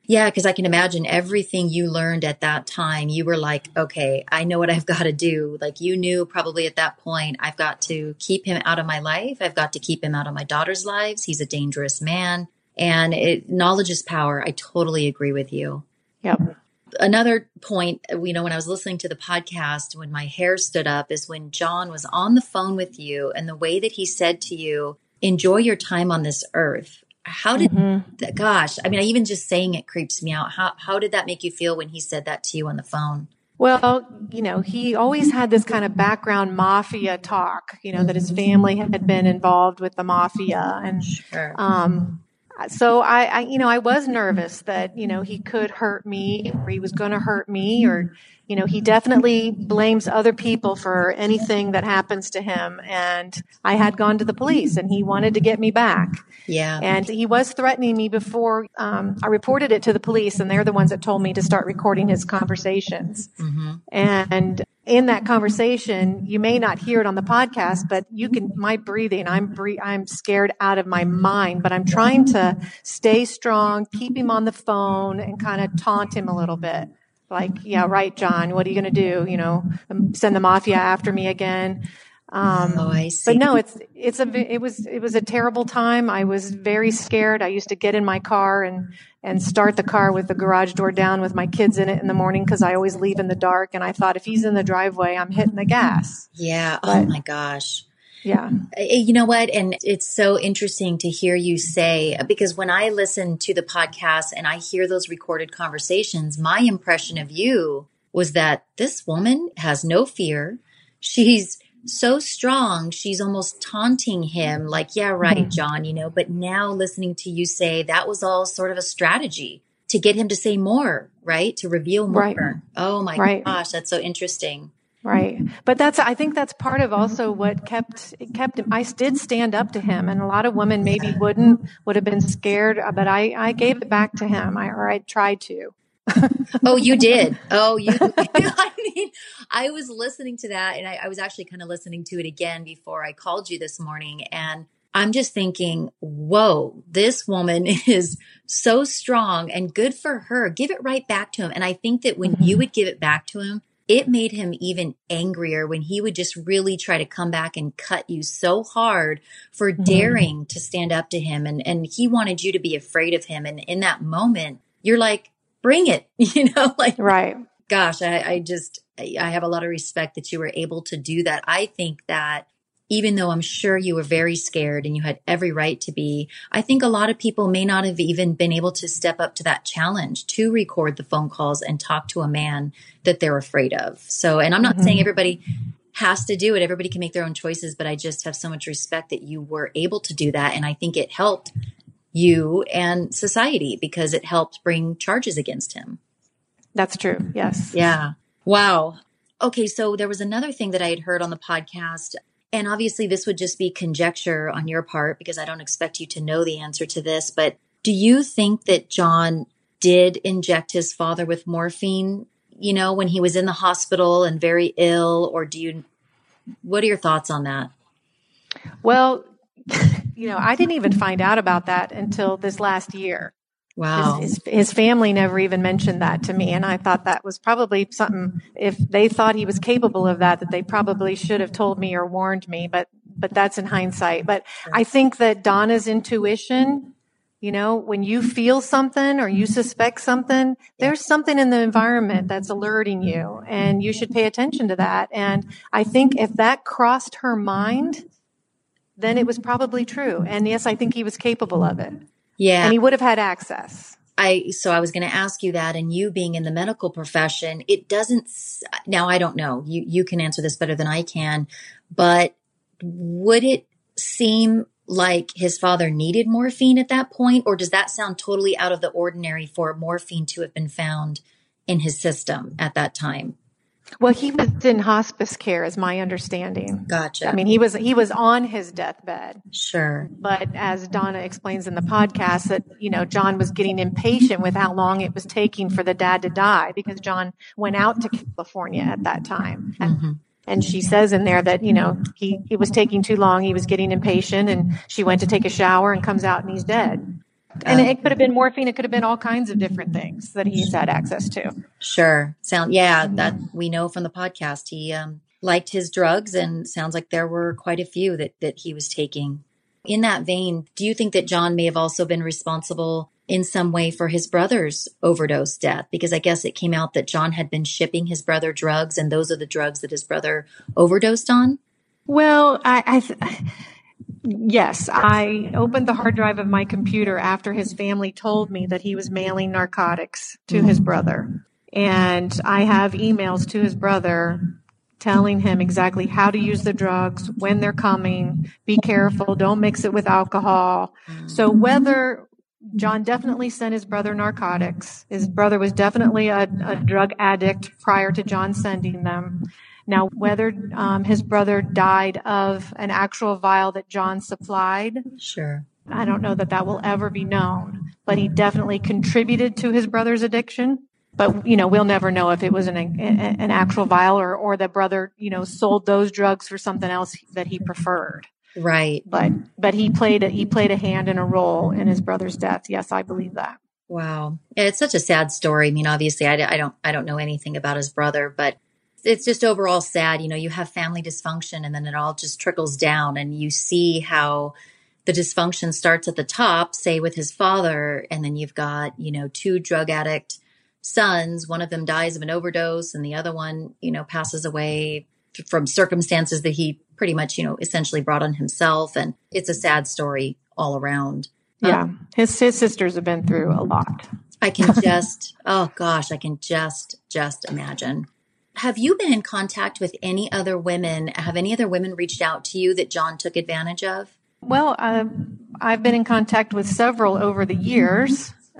yeah, because I can imagine everything you learned at that time. You were like, okay, I know what I've got to do. Like you knew probably at that point, I've got to keep him out of my life. I've got to keep him out of my daughter's lives. He's a dangerous man. And it, knowledge is power. I totally agree with you. Yep. Another point, you know, when I was listening to the podcast, when my hair stood up, is when John was on the phone with you and the way that he said to you, enjoy your time on this earth how did mm-hmm. that, gosh, I mean, I even just saying it creeps me out. How, how did that make you feel when he said that to you on the phone? Well, you know, he always had this kind of background mafia talk, you know, that his family had been involved with the mafia. And, sure. um, so I, I, you know, I was nervous that, you know, he could hurt me or he was going to hurt me or, you know, he definitely blames other people for anything that happens to him. And I had gone to the police and he wanted to get me back. Yeah. And he was threatening me before um, I reported it to the police, and they're the ones that told me to start recording his conversations. Mm-hmm. And in that conversation, you may not hear it on the podcast, but you can, my breathing, I'm, bre- I'm scared out of my mind, but I'm trying to stay strong, keep him on the phone and kind of taunt him a little bit like, yeah, right, John, what are you going to do? You know, um, send the mafia after me again. Um, oh, I see. But no, it's, it's a, it was, it was a terrible time. I was very scared. I used to get in my car and, and start the car with the garage door down with my kids in it in the morning because I always leave in the dark. And I thought if he's in the driveway, I'm hitting the gas. Yeah. Oh but, oh my gosh. Yeah. Uh, uh, you know what? And it's so interesting to hear you say, uh, because when I listen to the podcast and I hear those recorded conversations, my impression of you was that this woman has no fear. She's so strong. She's almost taunting him, like, yeah, right, mm-hmm. John, you know, but now listening to you say that was all sort of a strategy to get him to say more, right? To reveal more. Right. Oh my right. gosh, that's so interesting. Right. But that's, I think that's part of also what kept, kept him. I did stand up to him and a lot of women maybe wouldn't, would have been scared, but I, I gave it back to him. I, or I tried to. Oh, you did. Oh, you, I mean, I was listening to that and I, I was actually kind of listening to it again before I called you this morning. And I'm just thinking, whoa, this woman is so strong and good for her. Give it right back to him. And I think that when you mm-hmm. would give it back to him, it made him even angrier when he would just really try to come back and cut you so hard for mm-hmm. daring to stand up to him and and he wanted you to be afraid of him and in that moment you're like bring it you know like right gosh i, I just i have a lot of respect that you were able to do that i think that even though I'm sure you were very scared and you had every right to be, I think a lot of people may not have even been able to step up to that challenge to record the phone calls and talk to a man that they're afraid of. So, and I'm not mm-hmm. saying everybody has to do it. Everybody can make their own choices, but I just have so much respect that you were able to do that. And I think it helped you and society because it helped bring charges against him. That's true. Yes. Yeah. Wow. Okay. So there was another thing that I had heard on the podcast and obviously, this would just be conjecture on your part because I don't expect you to know the answer to this. But do you think that John did inject his father with morphine, you know, when he was in the hospital and very ill? Or do you, what are your thoughts on that? Well, you know, I didn't even find out about that until this last year. Wow. His, his, his, family never even mentioned that to me. And I thought that was probably something, if they thought he was capable of that, that they probably should have told me or warned me. But, but that's in hindsight. But I think that Donna's intuition You know, when you feel something or you suspect something, there's something in the environment that's alerting you and you should pay attention to that. And I think if that crossed her mind, then it was probably true. And yes, I think he was capable of it. Yeah. And he would have had access. I so I was going to ask you that and you being in the medical profession it doesn't now I don't know you you can answer this better than I can but would it seem like his father needed morphine at that point, or does that sound totally out of the ordinary for morphine to have been found in his system at that time? Well, he was in hospice care, is my understanding. Gotcha. I mean, he was he was on his deathbed. Sure. But as Donna explains in the podcast, that you know John was getting impatient with how long it was taking for the dad to die because John went out to California at that time. Mm-hmm. And she says in there that, you know, he, he was taking too long. He was getting impatient and she went to take a shower and comes out and he's dead. And it could have been morphine. It could have been all kinds of different things that he's had access to. Sure. Sound, yeah, that we know from the podcast. He, um, liked his drugs and sounds like there were quite a few that, that he was taking. In that vein, do you think that John may have also been responsible in some way for his brother's overdose death because I guess it came out that John had been shipping his brother drugs and those are the drugs that his brother overdosed on. Well, I, I th- yes, I opened the hard drive of my computer after his family told me that he was mailing narcotics to his brother. And I have emails to his brother telling him exactly how to use the drugs, when they're coming, be careful, don't mix it with alcohol. So whether John definitely sent his brother narcotics. His brother was definitely a, a drug addict prior to John sending them. Now, whether um, his brother died of an actual vial that John supplied, sure, I don't know that that will ever be known. But he definitely contributed to his brother's addiction. But you know, we'll never know if it was an an actual vial or or the brother you know sold those drugs for something else that he preferred. Right. But but he played a, he played a hand and a role in his brother's death. Yes, I believe that. Wow. It's such a sad story. I mean, obviously I, I don't I don't know anything about his brother, but it's just overall sad. You know, you have family dysfunction and then it all just trickles down and you see how the dysfunction starts at the top, say with his father, and then you've got, you know, two drug addict sons. One of them dies of an overdose and the other one, you know, passes away from circumstances that he pretty much, you know, essentially brought on himself. And it's a sad story all around. Yeah. Um, his, his sisters have been through a lot. I can just, oh gosh, I can just, just imagine. Have you been in contact with any other women? Have any other women reached out to you that John took advantage of? Well, uh, I've been in contact with several over the years.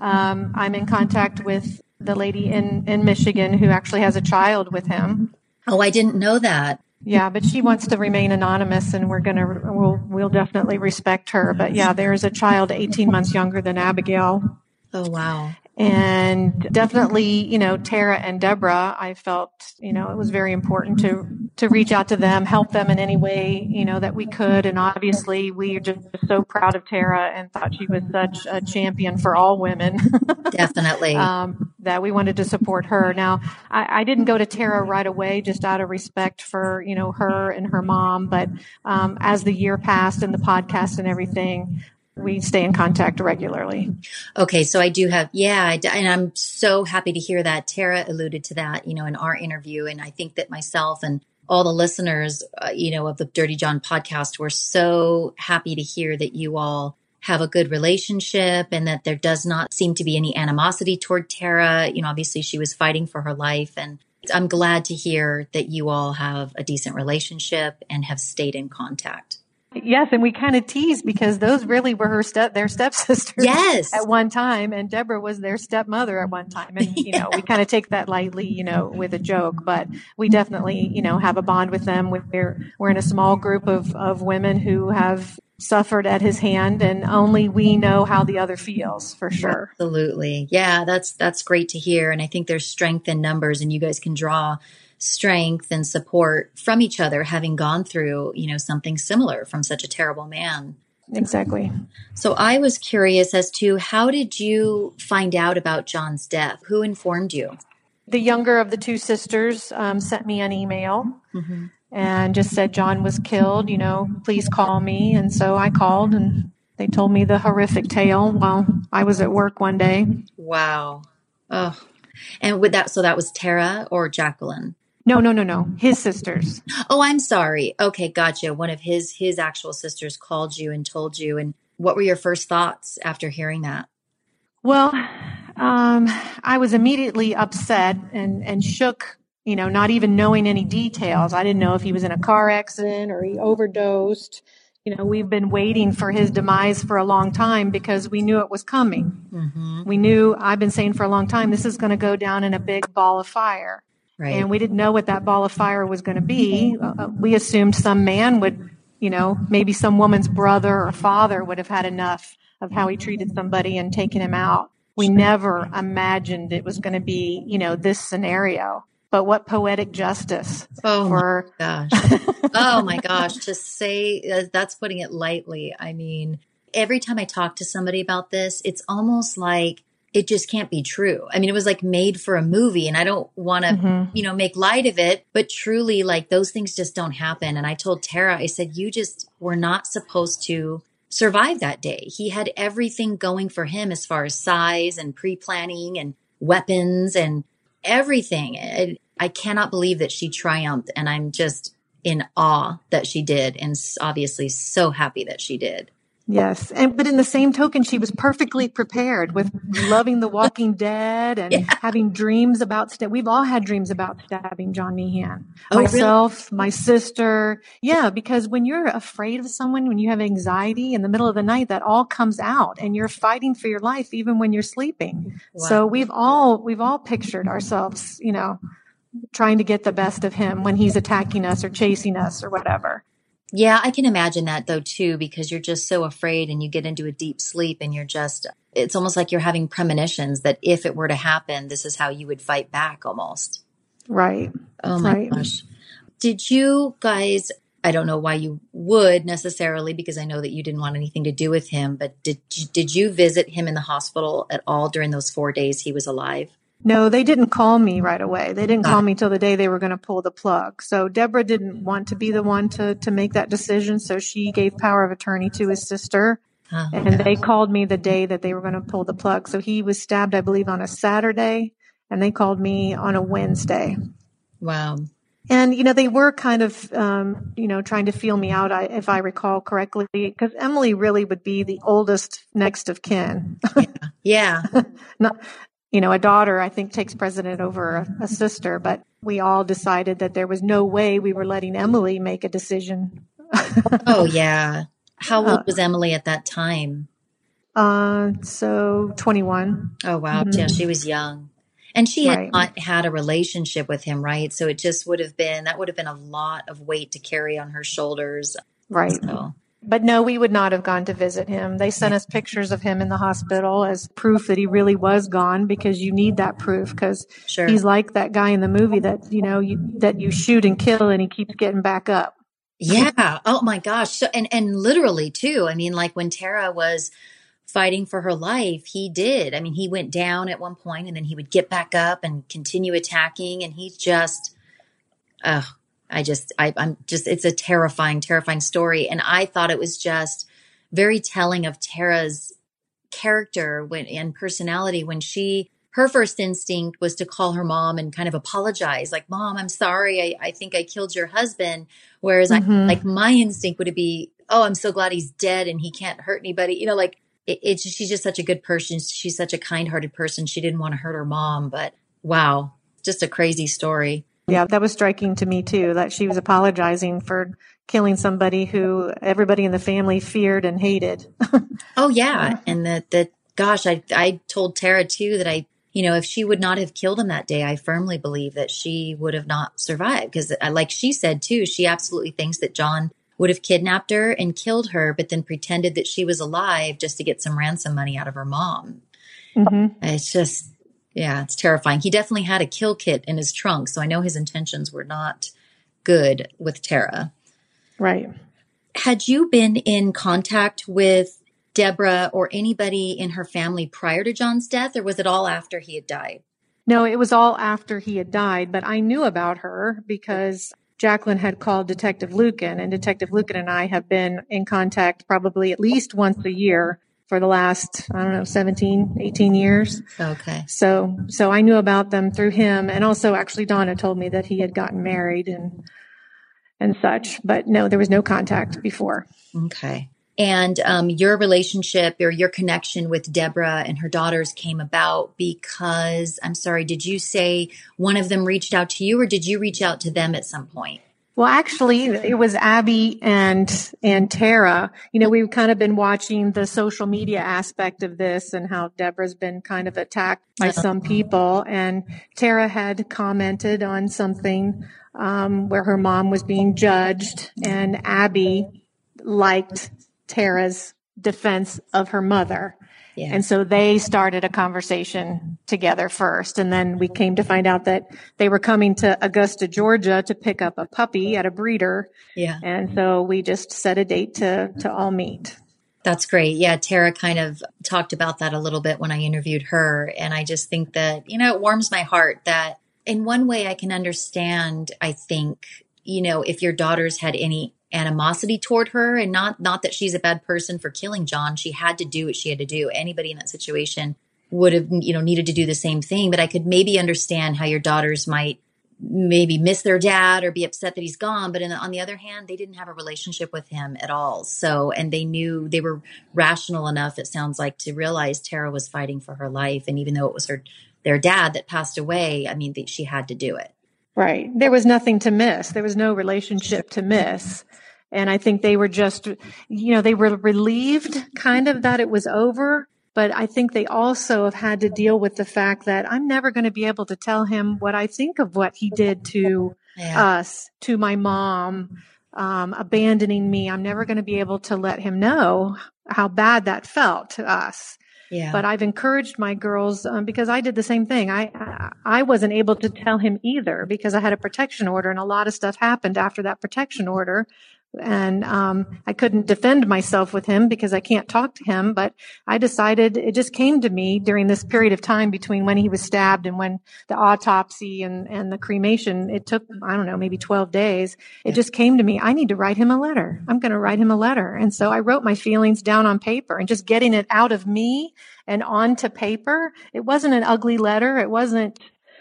um, I'm in contact with the lady in, in Michigan who actually has a child with him. Oh, I didn't know that. Yeah, but she wants to remain anonymous and we're to, we'll, we'll definitely respect her. But yeah, there is a child 18 months younger than Abigail. Oh, wow and definitely, you know, Terra and Deborah, I felt, you know, it was very important to, to reach out to them, help them in any way, you know, that we could. And obviously we are just so proud of Terra and thought she was such a champion for all women. Definitely. um, that we wanted to support her. Now, I, I, didn't go to Terra right away just out of respect for, you know, her and her mom. But, um, as the year passed and the podcast and everything, we stay in contact regularly. Okay, so I do have, yeah, and I'm so happy to hear that. Terra alluded to that, you know, in our interview, and I think that myself and all the listeners, uh, you know, of the Dirty John podcast were so happy to hear that you all have a good relationship and that there does not seem to be any animosity toward Terra. You know, obviously she was fighting for her life and I'm glad to hear that you all have a decent relationship and have stayed in contact. Yes, and we kind of tease because those really were her step their stepsisters yes. at one time and Deborah was their stepmother at one time. And you know we kind of take that lightly you know with a joke but we definitely you know have a bond with them. We're we're in a small group of of women who have suffered at his hand and only we know how the other feels for sure. Absolutely. Yeah that's that's great to hear and i think there's strength in numbers and you guys can draw strength and support from each other, having gone through, you know, something similar from such a terrible man. Exactly. So I was curious as to how did you find out about John's death? Who informed you? The younger of the two sisters um, sent me an email mm-hmm. and just said John was killed. You know, please call me. And so I called and They told me the horrific tale while I was at work one day. Wow. Oh. And with that, so that was Terra or Jacqueline? No, no, no, no. His sisters. Oh, I'm sorry. Okay, gotcha. One of his his actual sisters called you and told you. And what were your first thoughts after hearing that? Well, um, I was immediately upset and and shook. You know, not even knowing any details. I didn't know if he was in a car accident or he overdosed. You know, we've been waiting for his demise for a long time because we knew it was coming. Mm-hmm. We knew, I've been saying for a long time, this is going to go down in a big ball of fire. Right. And we didn't know what that ball of fire was going to be. Uh, uh, we assumed some man would, you know, maybe some woman's brother or father would have had enough of how he treated somebody and taken him out. We never imagined it was going to be, you know, this scenario. But what poetic justice oh for my gosh. oh my gosh. To say uh, that's putting it lightly. I mean, every time I talk to somebody about this, it's almost like it just can't be true. I mean, it was like made for a movie and I don't want to, mm-hmm. you know, make light of it, but truly like those things just don't happen. And I told Terra, I said, you just were not supposed to survive that day. He had everything going for him as far as size and pre planning and weapons and everything. I, I cannot believe that she triumphed, and I'm just in awe that she did, and obviously so happy that she did. Yes. And, but in the same token, she was perfectly prepared with loving The Walking Dead and yeah. having dreams about, we've all had dreams about stabbing John Meehan. Oh, Myself, really? my sister. Yeah. Because when you're afraid of someone, when you have anxiety in the middle of the night, that all comes out and you're fighting for your life even when you're sleeping. Wow. So we've all, we've all pictured ourselves, you know, trying to get the best of him when he's attacking us or chasing us or whatever. Yeah, I can imagine that though too, because you're just so afraid and you get into a deep sleep and you're just, it's almost like you're having premonitions that if it were to happen, this is how you would fight back almost. Right. Oh my right. gosh. Did you guys, I don't know why you would necessarily, because I know that you didn't want anything to do with him, but did, did you visit him in the hospital at all during those four days he was alive? No, they didn't call me right away. They didn't call me till the day they were going to pull the plug. So Deborah didn't want to be the one to, to make that decision. So she gave power of attorney to his sister. Oh, and they called me the day that they were going to pull the plug. So he was stabbed, I believe, on a Saturday and they called me on a Wednesday. Wow. And, you know, they were kind of, um, you know, trying to feel me out, I, if I recall correctly, because Emily really would be the oldest next of kin. yeah. yeah. Not, you know, a daughter, I think, takes precedent over a, a, sister, but we all decided that there was no way we were letting Emily make a decision. oh, yeah. How old was Emily at that time? Uh, so 21. Oh, wow. Mm-hmm. Yeah, she was young. And she had right. not had a relationship with him, right? So it just would have been, that would have been a lot of weight to carry on her shoulders. Right. So. But no, we would not have gone to visit him. They sent us pictures of him in the hospital as proof that he really was gone because you need that proof because sure. he's like that guy in the movie that, you know, you, that you shoot and kill and he keeps getting back up. Yeah. Oh my gosh. So, and, and literally too. I mean, like when Terra was fighting for her life, he did. I mean, he went down at one point and then he would get back up and continue attacking. And he just, oh I just, I, I'm just, it's a terrifying, terrifying story. And I thought it was just very telling of Terra's character when, and personality when she, her first instinct was to call her mom and kind of apologize, like, Mom, I'm sorry. I, I think I killed your husband. Whereas mm-hmm. I, like my instinct would be, Oh, I'm so glad he's dead and he can't hurt anybody. You know, like it, it's, she's just such a good person. She's such a kind hearted person. She didn't want to hurt her mom, but wow, just a crazy story. Yeah, that was striking to me too, that she was apologizing for killing somebody who everybody in the family feared and hated. oh yeah. And that, that, gosh, I, I told Terra too that I, you know, if she would not have killed him that day, I firmly believe that she would have not survived. Cause uh, like she said too, she absolutely thinks that John would have kidnapped her and killed her, but then pretended that she was alive just to get some ransom money out of her mom. Mm-hmm. It's just, yeah, it's terrifying. He definitely had a kill kit in his trunk, so I know his intentions were not good with Terra. Right. Had you been in contact with Deborah or anybody in her family prior to John's death, or was it all after he had died? No, it was all after he had died, but I knew about her because Jacqueline had called Detective Lucan, and Detective Lucan and I have been in contact probably at least once a year for the last, I don't know, 17, 18 years. Okay. So, so I knew about them through him. And also actually Donna told me that he had gotten married and, and such, but no, there was no contact before. Okay. And um, your relationship or your connection with Deborah and her daughters came about because, I'm sorry, did you say one of them reached out to you or did you reach out to them at some point? Well, actually, it was Abby and and Terra. You know, we've kind of been watching the social media aspect of this and how Deborah's been kind of attacked by some people. And Terra had commented on something um, where her mom was being judged, and Abby liked Terra's defense of her mother. Yeah. And so they started a conversation together first. And then we came to find out that they were coming to Augusta, Georgia to pick up a puppy at a breeder. Yeah. And so we just set a date to, to all meet. That's great. Yeah, Terra kind of talked about that a little bit when I interviewed her. And I just think that, you know, it warms my heart that in one way I can understand, I think, you know, if your daughters had any animosity toward her and not not that she's a bad person for killing John. She had to do what she had to do. Anybody in that situation would have you know needed to do the same thing, but I could maybe understand how your daughters might maybe miss their dad or be upset that he's gone. But the, on the other hand they didn't have a relationship with him at all. So and they knew they were rational enough it sounds like to realize Terra was fighting for her life. And even though it was her their dad that passed away i mean they, she had to do it Right. There was nothing to miss. There was no relationship to miss. And I think they were just, you know, they were relieved kind of that it was over. But I think they also have had to deal with the fact that I'm never going to be able to tell him what I think of what he did to yeah. us, to my mom, um, abandoning me. I'm never going to be able to let him know how bad that felt to us. Yeah But I've encouraged my girls um, because I did the same thing. I I wasn't able to tell him either because I had a protection order, and a lot of stuff happened after that protection order, and um, I couldn't defend myself with him because I can't talk to him. But I decided it just came to me during this period of time between when he was stabbed and when the autopsy and and the cremation. It took I don't know maybe twelve days. It Yeah. just came to me. I need to write him a letter. I'm going to write him a letter, and so I wrote my feelings down on paper and just getting it out of me and onto paper. It wasn't an ugly letter. It wasn't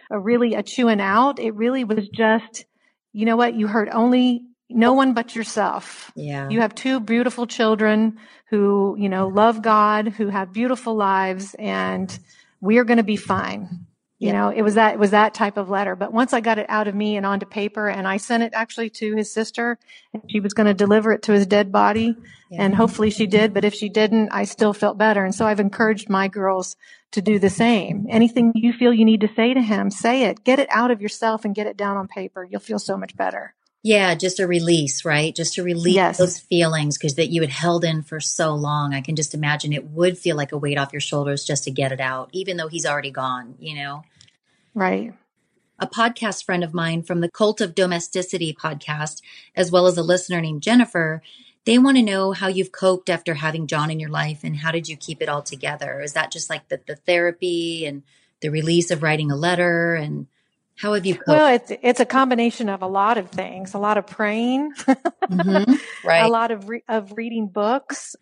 a really a chewing out. It really was just, you know what? You heard only no one but yourself. yeah You have two beautiful children who, you know, love God, who have beautiful lives, and we are going to be fine. You Yeah. know, it was that it was that type of letter. But once I got it out of me and onto paper, and I sent it actually to his sister, and she was going to deliver it to his dead body, Yeah. and hopefully she did. But if she didn't, I still felt better, and so I've encouraged my girls to do the same. Anything you feel you need to say to him, say it. Get it out of yourself and get it down on paper. You'll feel so much better. Yeah, just a release, right? Just to release Yes. those feelings because that you had held in for so long. I can just imagine it would feel like a weight off your shoulders just to get it out, even though he's already gone, you know? Right. A podcast friend of mine from the Cult of Domesticity podcast, as well as a listener named Jennifer, they want to know how you've coped after having John in your life and how did you keep it all together? Is that just like the, the therapy and the release of writing a letter and how have you coped? Well, it's it's a combination of a lot of things. A lot of praying, Mhm. Right. a lot of re- of reading books.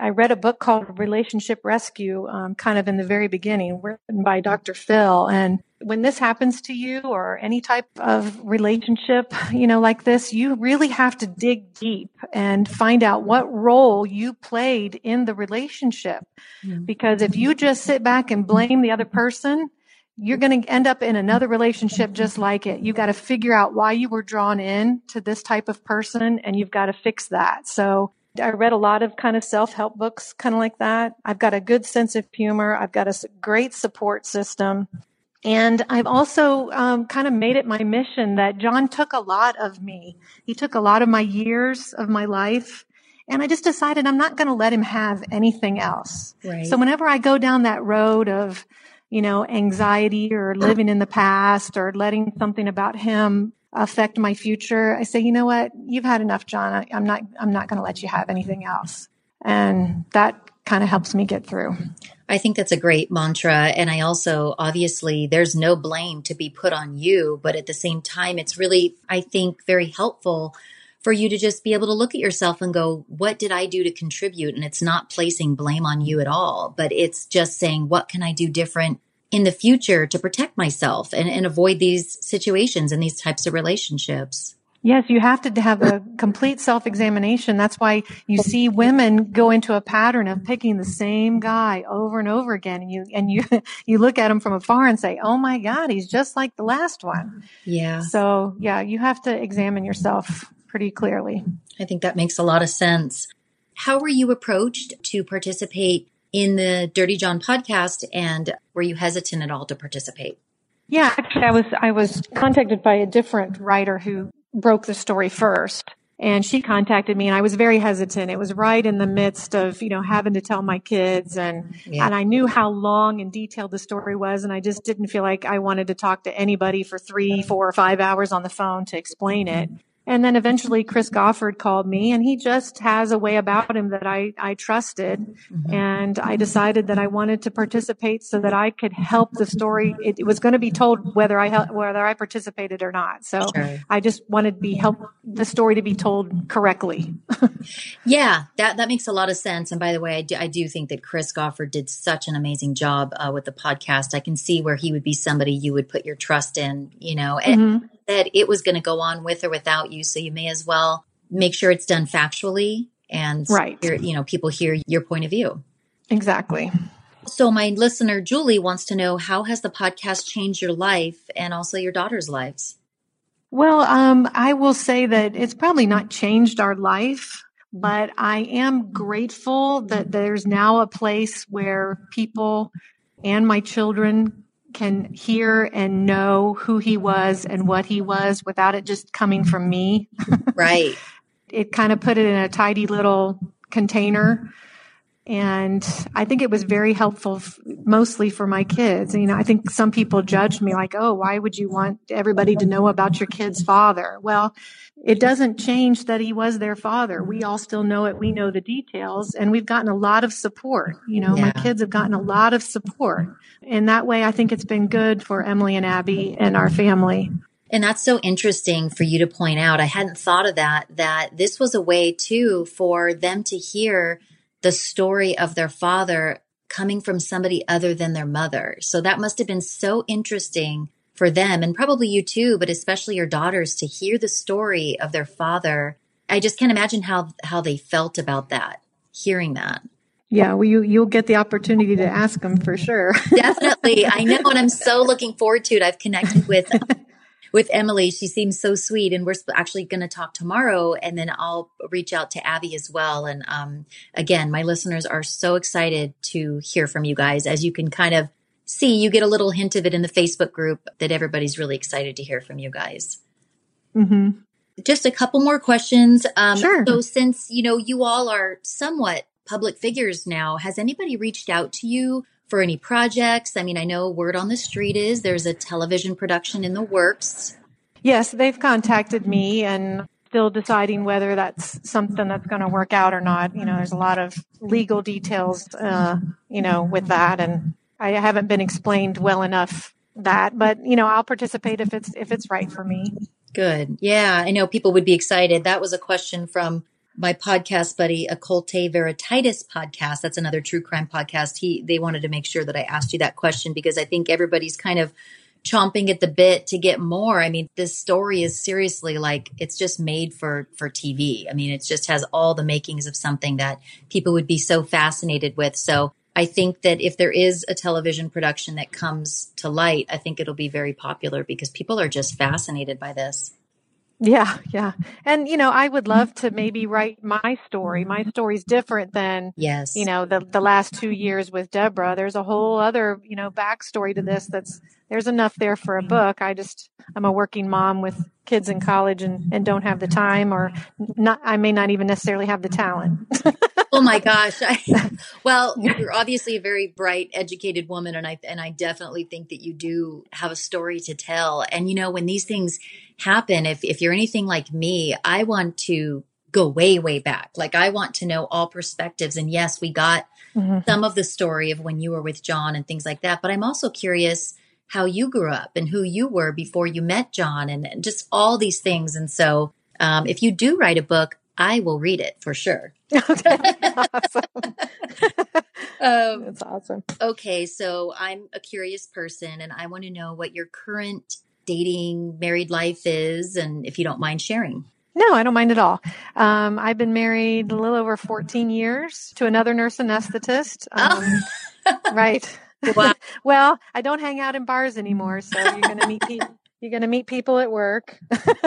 I read a book called Relationship Rescue, um, kind of in the very beginning, written by Dr. Phil. And when this happens to you or any type of relationship, you know, like this, you really have to dig deep and find out what role you played in the relationship. Mhm. Because if you just sit back and blame the other person, you're going to end up in another relationship just like it. You got to figure out why you were drawn in to this type of person and you've got to fix that. So I read a lot of kind of self-help books kind of like that. I've got a good sense of humor. I've got a great support system. And I've also um, kind of made it my mission that John took a lot of me. He took a lot of my years of my life. And I just decided I'm not going to let him have anything else. Right. So whenever I go down that road of, you know, anxiety or living in the past or letting something about him affect my future, I say, you know what? You've had enough, John. I, I'm not, I'm not going to let you have anything else. And that kind of helps me get through. I think that's a great mantra. And I also, obviously, there's no blame to be put on you, but at the same time, it's really, I think, very helpful for you to just be able to look at yourself and go, what did I do to contribute? And it's not placing blame on you at all, but it's just saying, what can I do different in the future to protect myself and, and avoid these situations and these types of relationships? Yes, you have to have a complete self-examination. That's why you see women go into a pattern of picking the same guy over and over again. And you, and you, you look at him from afar and say, Oh my God, he's just like the last one. Yeah. So yeah, you have to examine yourself pretty clearly. I think that makes a lot of sense. How were you approached to participate in the Dirty John podcast and were you hesitant at all to participate? Yeah, actually I was I was contacted by a different writer who broke the story first. And she contacted me and I was very hesitant. It was right in the midst of, you know, having to tell my kids and, yeah. and I knew how long and detailed the story was. And I just didn't feel like I wanted to talk to anybody for three, four or five hours on the phone to explain it. And then eventually Chris Goffard called me and he just has a way about him that I, I trusted. Mm-hmm. And I decided that I wanted to participate so that I could help the story. It, it was going to be told whether I, whether I participated or not. So sure. I just wanted to be help the story to be told correctly. yeah, that, that makes a lot of sense. And by the way, I do, I do think that Chris Goffard did such an amazing job uh, with the podcast. I can see where he would be somebody you would put your trust in, you know, and, mm-hmm said it was going to go on with or without you. So you may as well make sure it's done factually and right. Hear, you know, people hear your point of view. Exactly. So my listener, Julie, wants to know how has the podcast changed your life and also your daughter's lives? Well, um, I will say that it's probably not changed our life, but I am grateful that there's now a place where people and my children can hear and know who he was and what he was without it just coming from me. Right. it kind of put it in a tidy little container. And I think it was very helpful, f- mostly for my kids. You know, I think some people judged me like, oh, why would you want everybody to know about your kid's father? Well, it doesn't change that he was their father. We all still know it. We know the details and we've gotten a lot of support. You know, yeah. my kids have gotten a lot of support. And that way, I think it's been good for Emily and Abby and our family. And that's so interesting for you to point out. I hadn't thought of that, that this was a way too for them to hear the story of their father coming from somebody other than their mother. So that must have been so interesting for them and probably you too, but especially your daughters to hear the story of their father. I just can't imagine how, how they felt about that, hearing that. Yeah, well, you, you'll get the opportunity to ask them for sure. Definitely. I know. And I'm so looking forward to it. I've connected with, with Emily. She seems so sweet and we're actually going to talk tomorrow and then I'll reach out to Abby as well. And, um, again, my listeners are so excited to hear from you guys. As you can kind of see, you get a little hint of it in the Facebook group that everybody's really excited to hear from you guys. Mm-hmm. Just a couple more questions. Um, sure. So since, you know, you all are somewhat public figures now. Has anybody reached out to you for any projects? I mean, I know word on the street is there's a television production in the works. Yes, they've contacted me and still deciding whether that's something that's going to work out or not. You know, there's a lot of legal details, uh, you know, with that, and I haven't been explained well enough that. But you know, I'll participate if it's if it's right for me. Good. Yeah, I know people would be excited. That was a question from my podcast buddy, Occulte Veritatis podcast. That's another true crime podcast. He they wanted to make sure that I asked you that question because I think everybody's kind of chomping at the bit to get more. I mean, this story is seriously like it's just made for for TV. I mean, it just has all the makings of something that people would be so fascinated with. So I think that if there is a television production that comes to light, I think it'll be very popular because people are just fascinated by this. Yeah, yeah. And you know, I would mm-hmm. love to maybe write my story. My mm-hmm. story's different than yes, you know, the the last 2 years with Deborah. There's a whole other, you know, backstory to this that's there's enough there for a book. I just I'm a working mom with kids in college and and don't have the time or not I may not even necessarily have the talent. oh my gosh. I, well, you're obviously a very bright, educated woman and I and I definitely think that you do have a story to tell. And you know, when these things happen, if, if you're anything like me, I want to go way, way back. Like I want to know all perspectives. And yes, we got mm-hmm. some of the story of when you were with John and things like that. But I'm also curious how you grew up and who you were before you met John and, and just all these things. And so, um, if you do write a book, I will read it for sure. Okay. awesome. um, That's awesome. Okay. So I'm a curious person and I want to know what your current dating married life is and if you don't mind sharing. No, I don't mind at all. Um, I've been married a little over 14 years to another nurse anesthetist. Um, oh. right. Wow. well, I don't hang out in bars anymore, so you're going to meet people. You're going to meet people at work.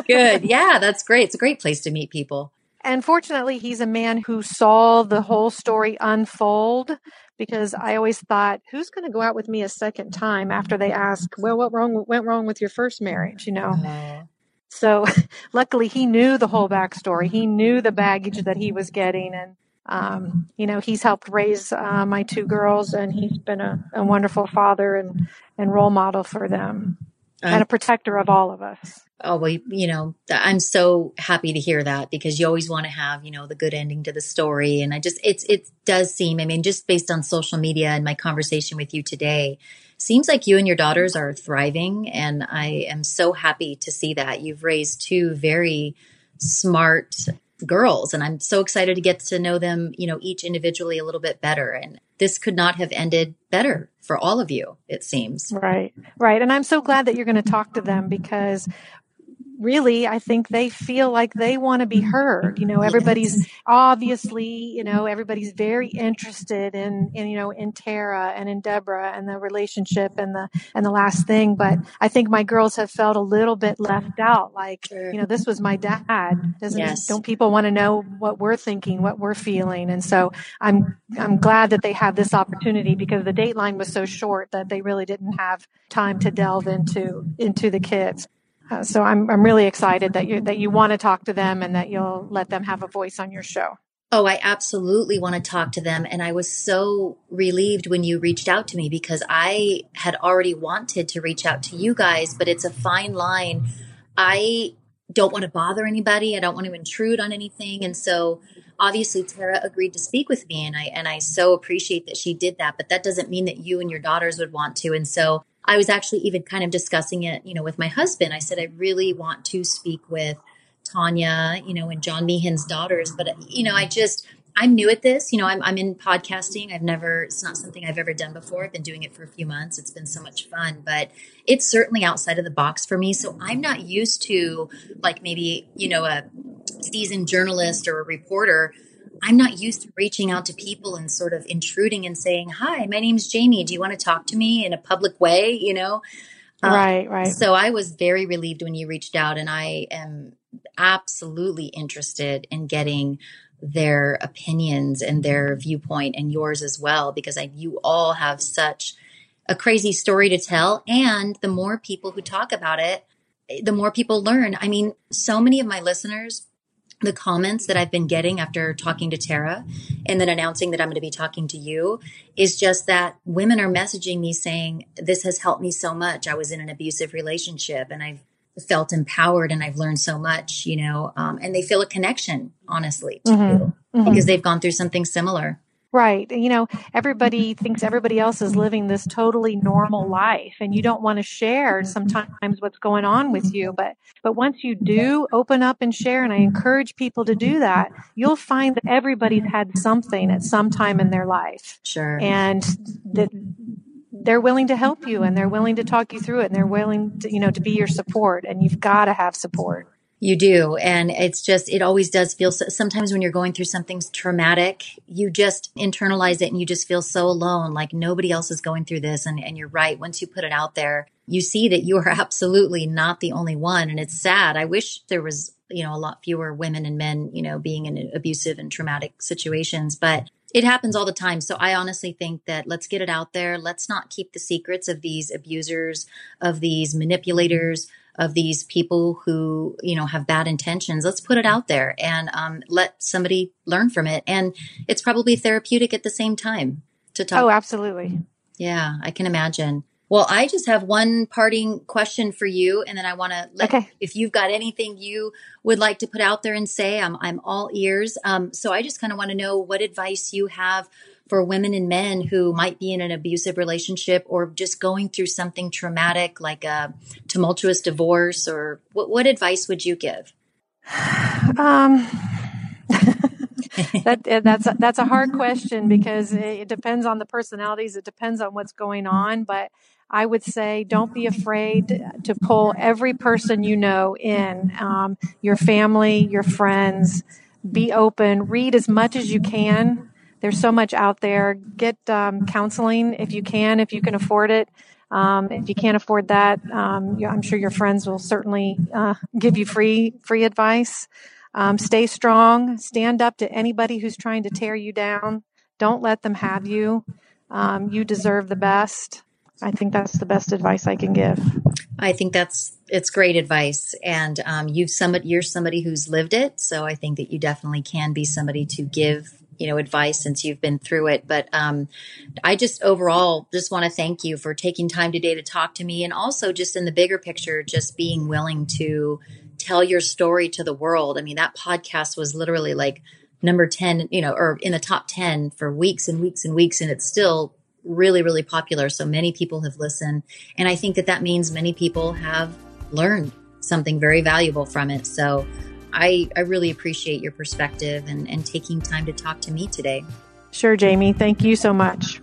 Good. Yeah, that's great. It's a great place to meet people. And fortunately, he's a man who saw the whole story unfold because I always thought, who's going to go out with me a second time after they ask, well, what wrong went wrong with your first marriage? You know. Uh-huh. So luckily, he knew the whole backstory. He knew the baggage that he was getting, and um, you know, he's helped raise uh, my two girls, and he's been a, a wonderful father and and role model for them, and a protector of all of us. Oh well you know i'm so happy to hear that because you always want to have you know the good ending to the story. And i just it's it does seem i mean just based on social media and my conversation with you today seems like you and your daughters are thriving. And i am so happy to see that you've raised two very smart girls and i'm so excited to get to know them you know each individually a little bit better. And this could not have ended better for all of you it seems. Right. Right. And i'm so glad that you're going to talk to them because really, I think they feel like they want to be heard. You know, everybody's obviously, you know, everybody's very interested in, in, you know, in Terra and in Deborah and the relationship and the, and the last thing. But I think my girls have felt a little bit left out. Like, you know, this was my dad. Doesn't, yes. don't people want to know what we're thinking, what we're feeling? And so I'm, I'm glad that they have this opportunity because the dateline was so short that they really didn't have time to delve into, into the kids. Uh, so I'm I'm really excited that you that you want to talk to them and that you'll let them have a voice on your show. Oh, I absolutely want to talk to them. And I was so relieved when you reached out to me because I had already wanted to reach out to you guys, but it's a fine line. I don't want to bother anybody. I don't want to intrude on anything. And so obviously Terra agreed to speak with me and I and I so appreciate that she did that, but that doesn't mean that you and your daughters would want to. And so I was actually even kind of discussing it, you know, with my husband. I said, I really want to speak with Tanya, you know, and John Meehan's daughters. But, you know, I just, I'm new at this. You know, I'm, I'm in podcasting. I've never, it's not something I've ever done before. I've been doing it for a few months. It's been so much fun, but it's certainly outside of the box for me. So I'm not used to like maybe, you know, a seasoned journalist or a reporter I'm not used to reaching out to people and sort of intruding and saying, "Hi, my name's Jamie. Do you want to talk to me in a public way?" You know, um, right, right. So I was very relieved when you reached out, and I am absolutely interested in getting their opinions and their viewpoint and yours as well because I you all have such a crazy story to tell and the more people who talk about it the more people learn. I mean, so many of my listeners the comments that I've been getting after talking to Terra and then announcing that I'm going to be talking to you is just that women are messaging me saying, This has helped me so much. I was in an abusive relationship and I've felt empowered and I've learned so much, you know, um, and they feel a connection, honestly, to mm-hmm. you mm-hmm. because they've gone through something similar. Right. You know, everybody mm-hmm. thinks everybody else is living this totally normal life and you don't want to share mm-hmm. sometimes what's going on with mm-hmm. you. But, but once you do open up and share, and I encourage people to do that, you'll find that everybody's had something at some time in their life. Sure. And that they're willing to help you and they're willing to talk you through it and they're willing to, you know, to be your support and you've got to have support. You do. And it's just, it always does feel so, sometimes when you're going through something traumatic, you just internalize it and you just feel so alone, like nobody else is going through this. And, and you're right. Once you put it out there, you see that you are absolutely not the only one. And it's sad. I wish there was, you know, a lot fewer women and men, you know, being in abusive and traumatic situations, but it happens all the time. So I honestly think that let's get it out there. Let's not keep the secrets of these abusers, of these manipulators, of these people who you know have bad intentions let's put it out there and um, let somebody learn from it. And it's probably therapeutic at the same time to talk oh absolutely. Yeah i can imagine. Well i just have one parting question for you and then i want to let okay. if you've got anything you would like to put out there and say i'm, I'm all ears. Um, so i just kind of want to know what advice you have for women and men who might be in an abusive relationship or just going through something traumatic like a tumultuous divorce or what, what advice would you give? Um, that that's a, that's a hard question because it depends on the personalities. It depends on what's going on, but I would say don't be afraid to pull every person you know in, um, your family, your friends. Be open. Read as much as you can. There's so much out there. Get um, counseling if you can, if you can afford it. Um, if you can't afford that, um, I'm sure your friends will certainly uh, give you free free advice. Um, stay strong. Stand up to anybody who's trying to tear you down. Don't let them have you. Um, you deserve the best. I think that's the best advice I can give. I think that's it's great advice, and um, you've somebody you're somebody who's lived it, so I think that you definitely can be somebody to give you know advice since you've been through it. But um, I just overall just want to thank you for taking time today to talk to me, and also just in the bigger picture, just being willing to tell your story to the world. I mean, that podcast was literally like number 10, you know, or in the top 10 for weeks and weeks and weeks. And it's still really, really popular. So many people have listened. And I think that that means many people have learned something very valuable from it. So I, I really appreciate your perspective and, and taking time to talk to me today. Sure, Jamie. Thank you so much.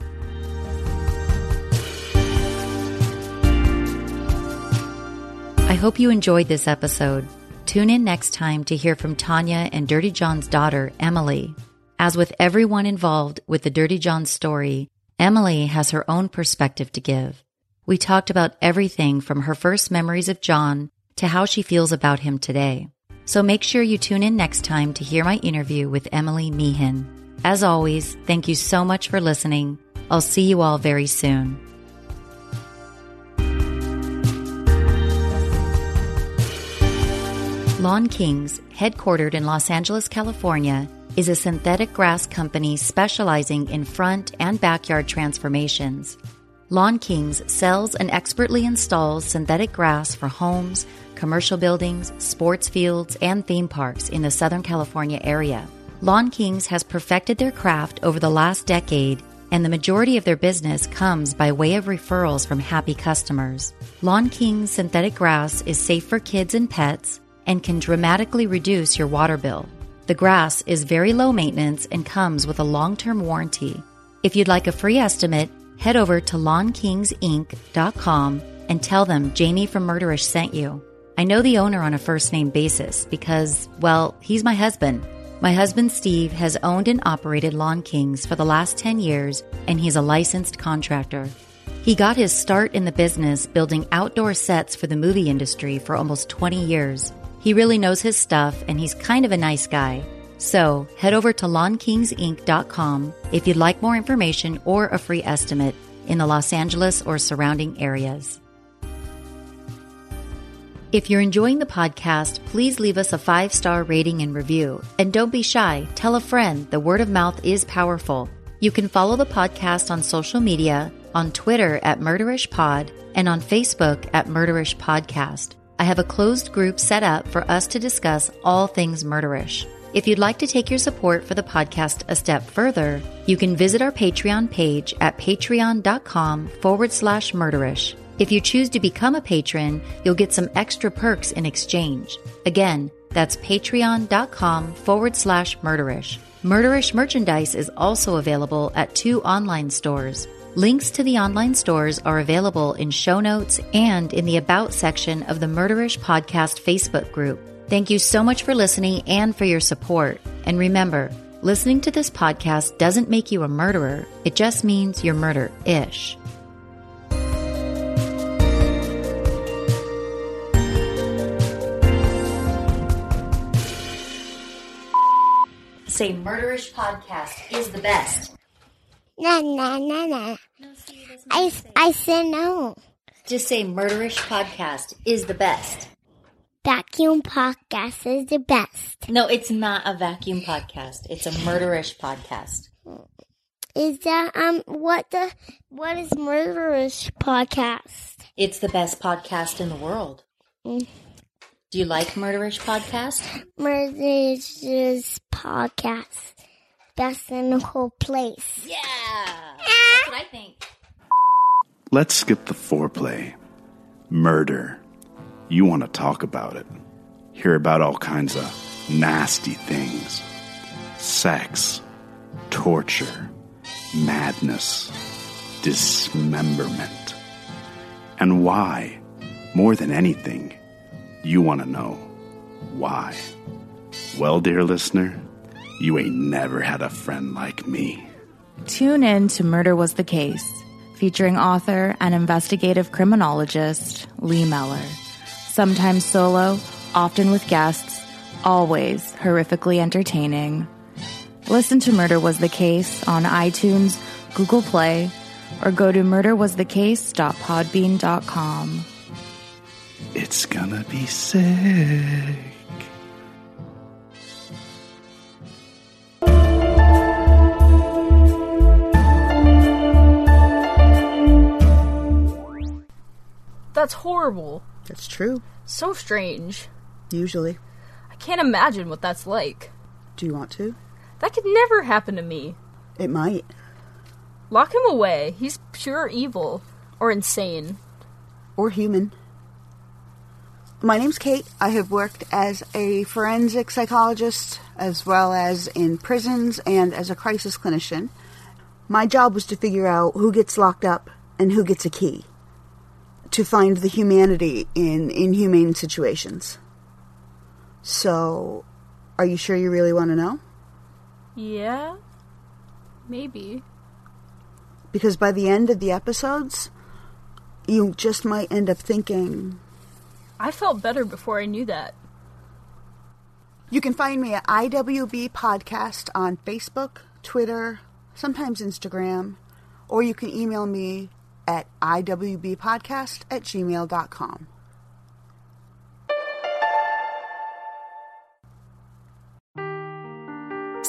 I hope you enjoyed this episode. Tune in next time to hear from Tanya and Dirty John's daughter, Emily. As with everyone involved with the Dirty John story, Emily has her own perspective to give. We talked about everything from her first memories of John to how she feels about him today. So make sure you tune in next time to hear my interview with Emily Meehan. As always, thank you so much for listening. I'll see you all very soon. Lawn Kings, headquartered in Los Angeles, California, is a synthetic grass company specializing in front and backyard transformations. Lawn Kings sells and expertly installs synthetic grass for homes, commercial buildings, sports fields, and theme parks in the Southern California area. Lawn Kings has perfected their craft over the last decade, and the majority of their business comes by way of referrals from happy customers. Lawn Kings synthetic grass is safe for kids and pets and can dramatically reduce your water bill. The grass is very low maintenance and comes with a long term warranty. If you'd like a free estimate, head over to lawnkingsinc.com and tell them Jamie from Murderish sent you. I know the owner on a first name basis because, well, he's my husband. My husband Steve has owned and operated Lawn Kings for the last 10 years, and he's a licensed contractor. He got his start in the business building outdoor sets for the movie industry for almost 20 years. He really knows his stuff and he's kind of a nice guy. So head over to lawnkingsinc.com if you'd like more information or a free estimate in the Los Angeles or surrounding areas. If you're enjoying the podcast, please leave us a five star rating and review. And don't be shy, tell a friend. The word of mouth is powerful. You can follow the podcast on social media, on Twitter at Murderish Pod, and on Facebook at Murderish Podcast. I have a closed group set up for us to discuss all things murderish. If you'd like to take your support for the podcast a step further, you can visit our Patreon page at patreon.com forward slash murderish. If you choose to become a patron, you'll get some extra perks in exchange. Again, that's patreon.com forward slash murderish. Murderish merchandise is also available at two online stores. Links to the online stores are available in show notes and in the About section of the Murderish Podcast Facebook group. Thank you so much for listening and for your support. And remember, listening to this podcast doesn't make you a murderer, it just means you're murder ish. Say Murderish Podcast is the best. No, no, no, no. I, I said no. Just say Murderish Podcast is the best. Vacuum podcast is the best. No, it's not a vacuum podcast. It's a murderish podcast. Is that um what the what is murderish podcast? It's the best podcast in the world. Mm. Do you like murderish podcast? Murderish podcast. That's in the whole place. Yeah. That's what I think. Let's skip the foreplay. Murder. You want to talk about it. Hear about all kinds of nasty things sex, torture, madness, dismemberment. And why, more than anything, you want to know why. Well, dear listener, you ain't never had a friend like me. Tune in to Murder Was the Case, featuring author and investigative criminologist Lee Mellor. Sometimes solo, often with guests, always horrifically entertaining. Listen to Murder Was the Case on iTunes, Google Play, or go to murderwasthecase.podbean.com. It's gonna be sick. That's horrible. That's true, So strange. usually. I can't imagine what that's like. Do you want to? That could never happen to me. It might. Lock him away. He's pure evil. Or insane. Or human. My name's Kate. I have worked as a forensic psychologist as well as in prisons and as a crisis clinician. My job was to figure out who gets locked up and who gets a key. To find the humanity in inhumane situations. So, are you sure you really want to know? Yeah? Maybe. Because by the end of the episodes, you just might end up thinking, I felt better before I knew that. You can find me at IWB Podcast on Facebook, Twitter, sometimes Instagram, or you can email me at IWBpodcast at gmail.com.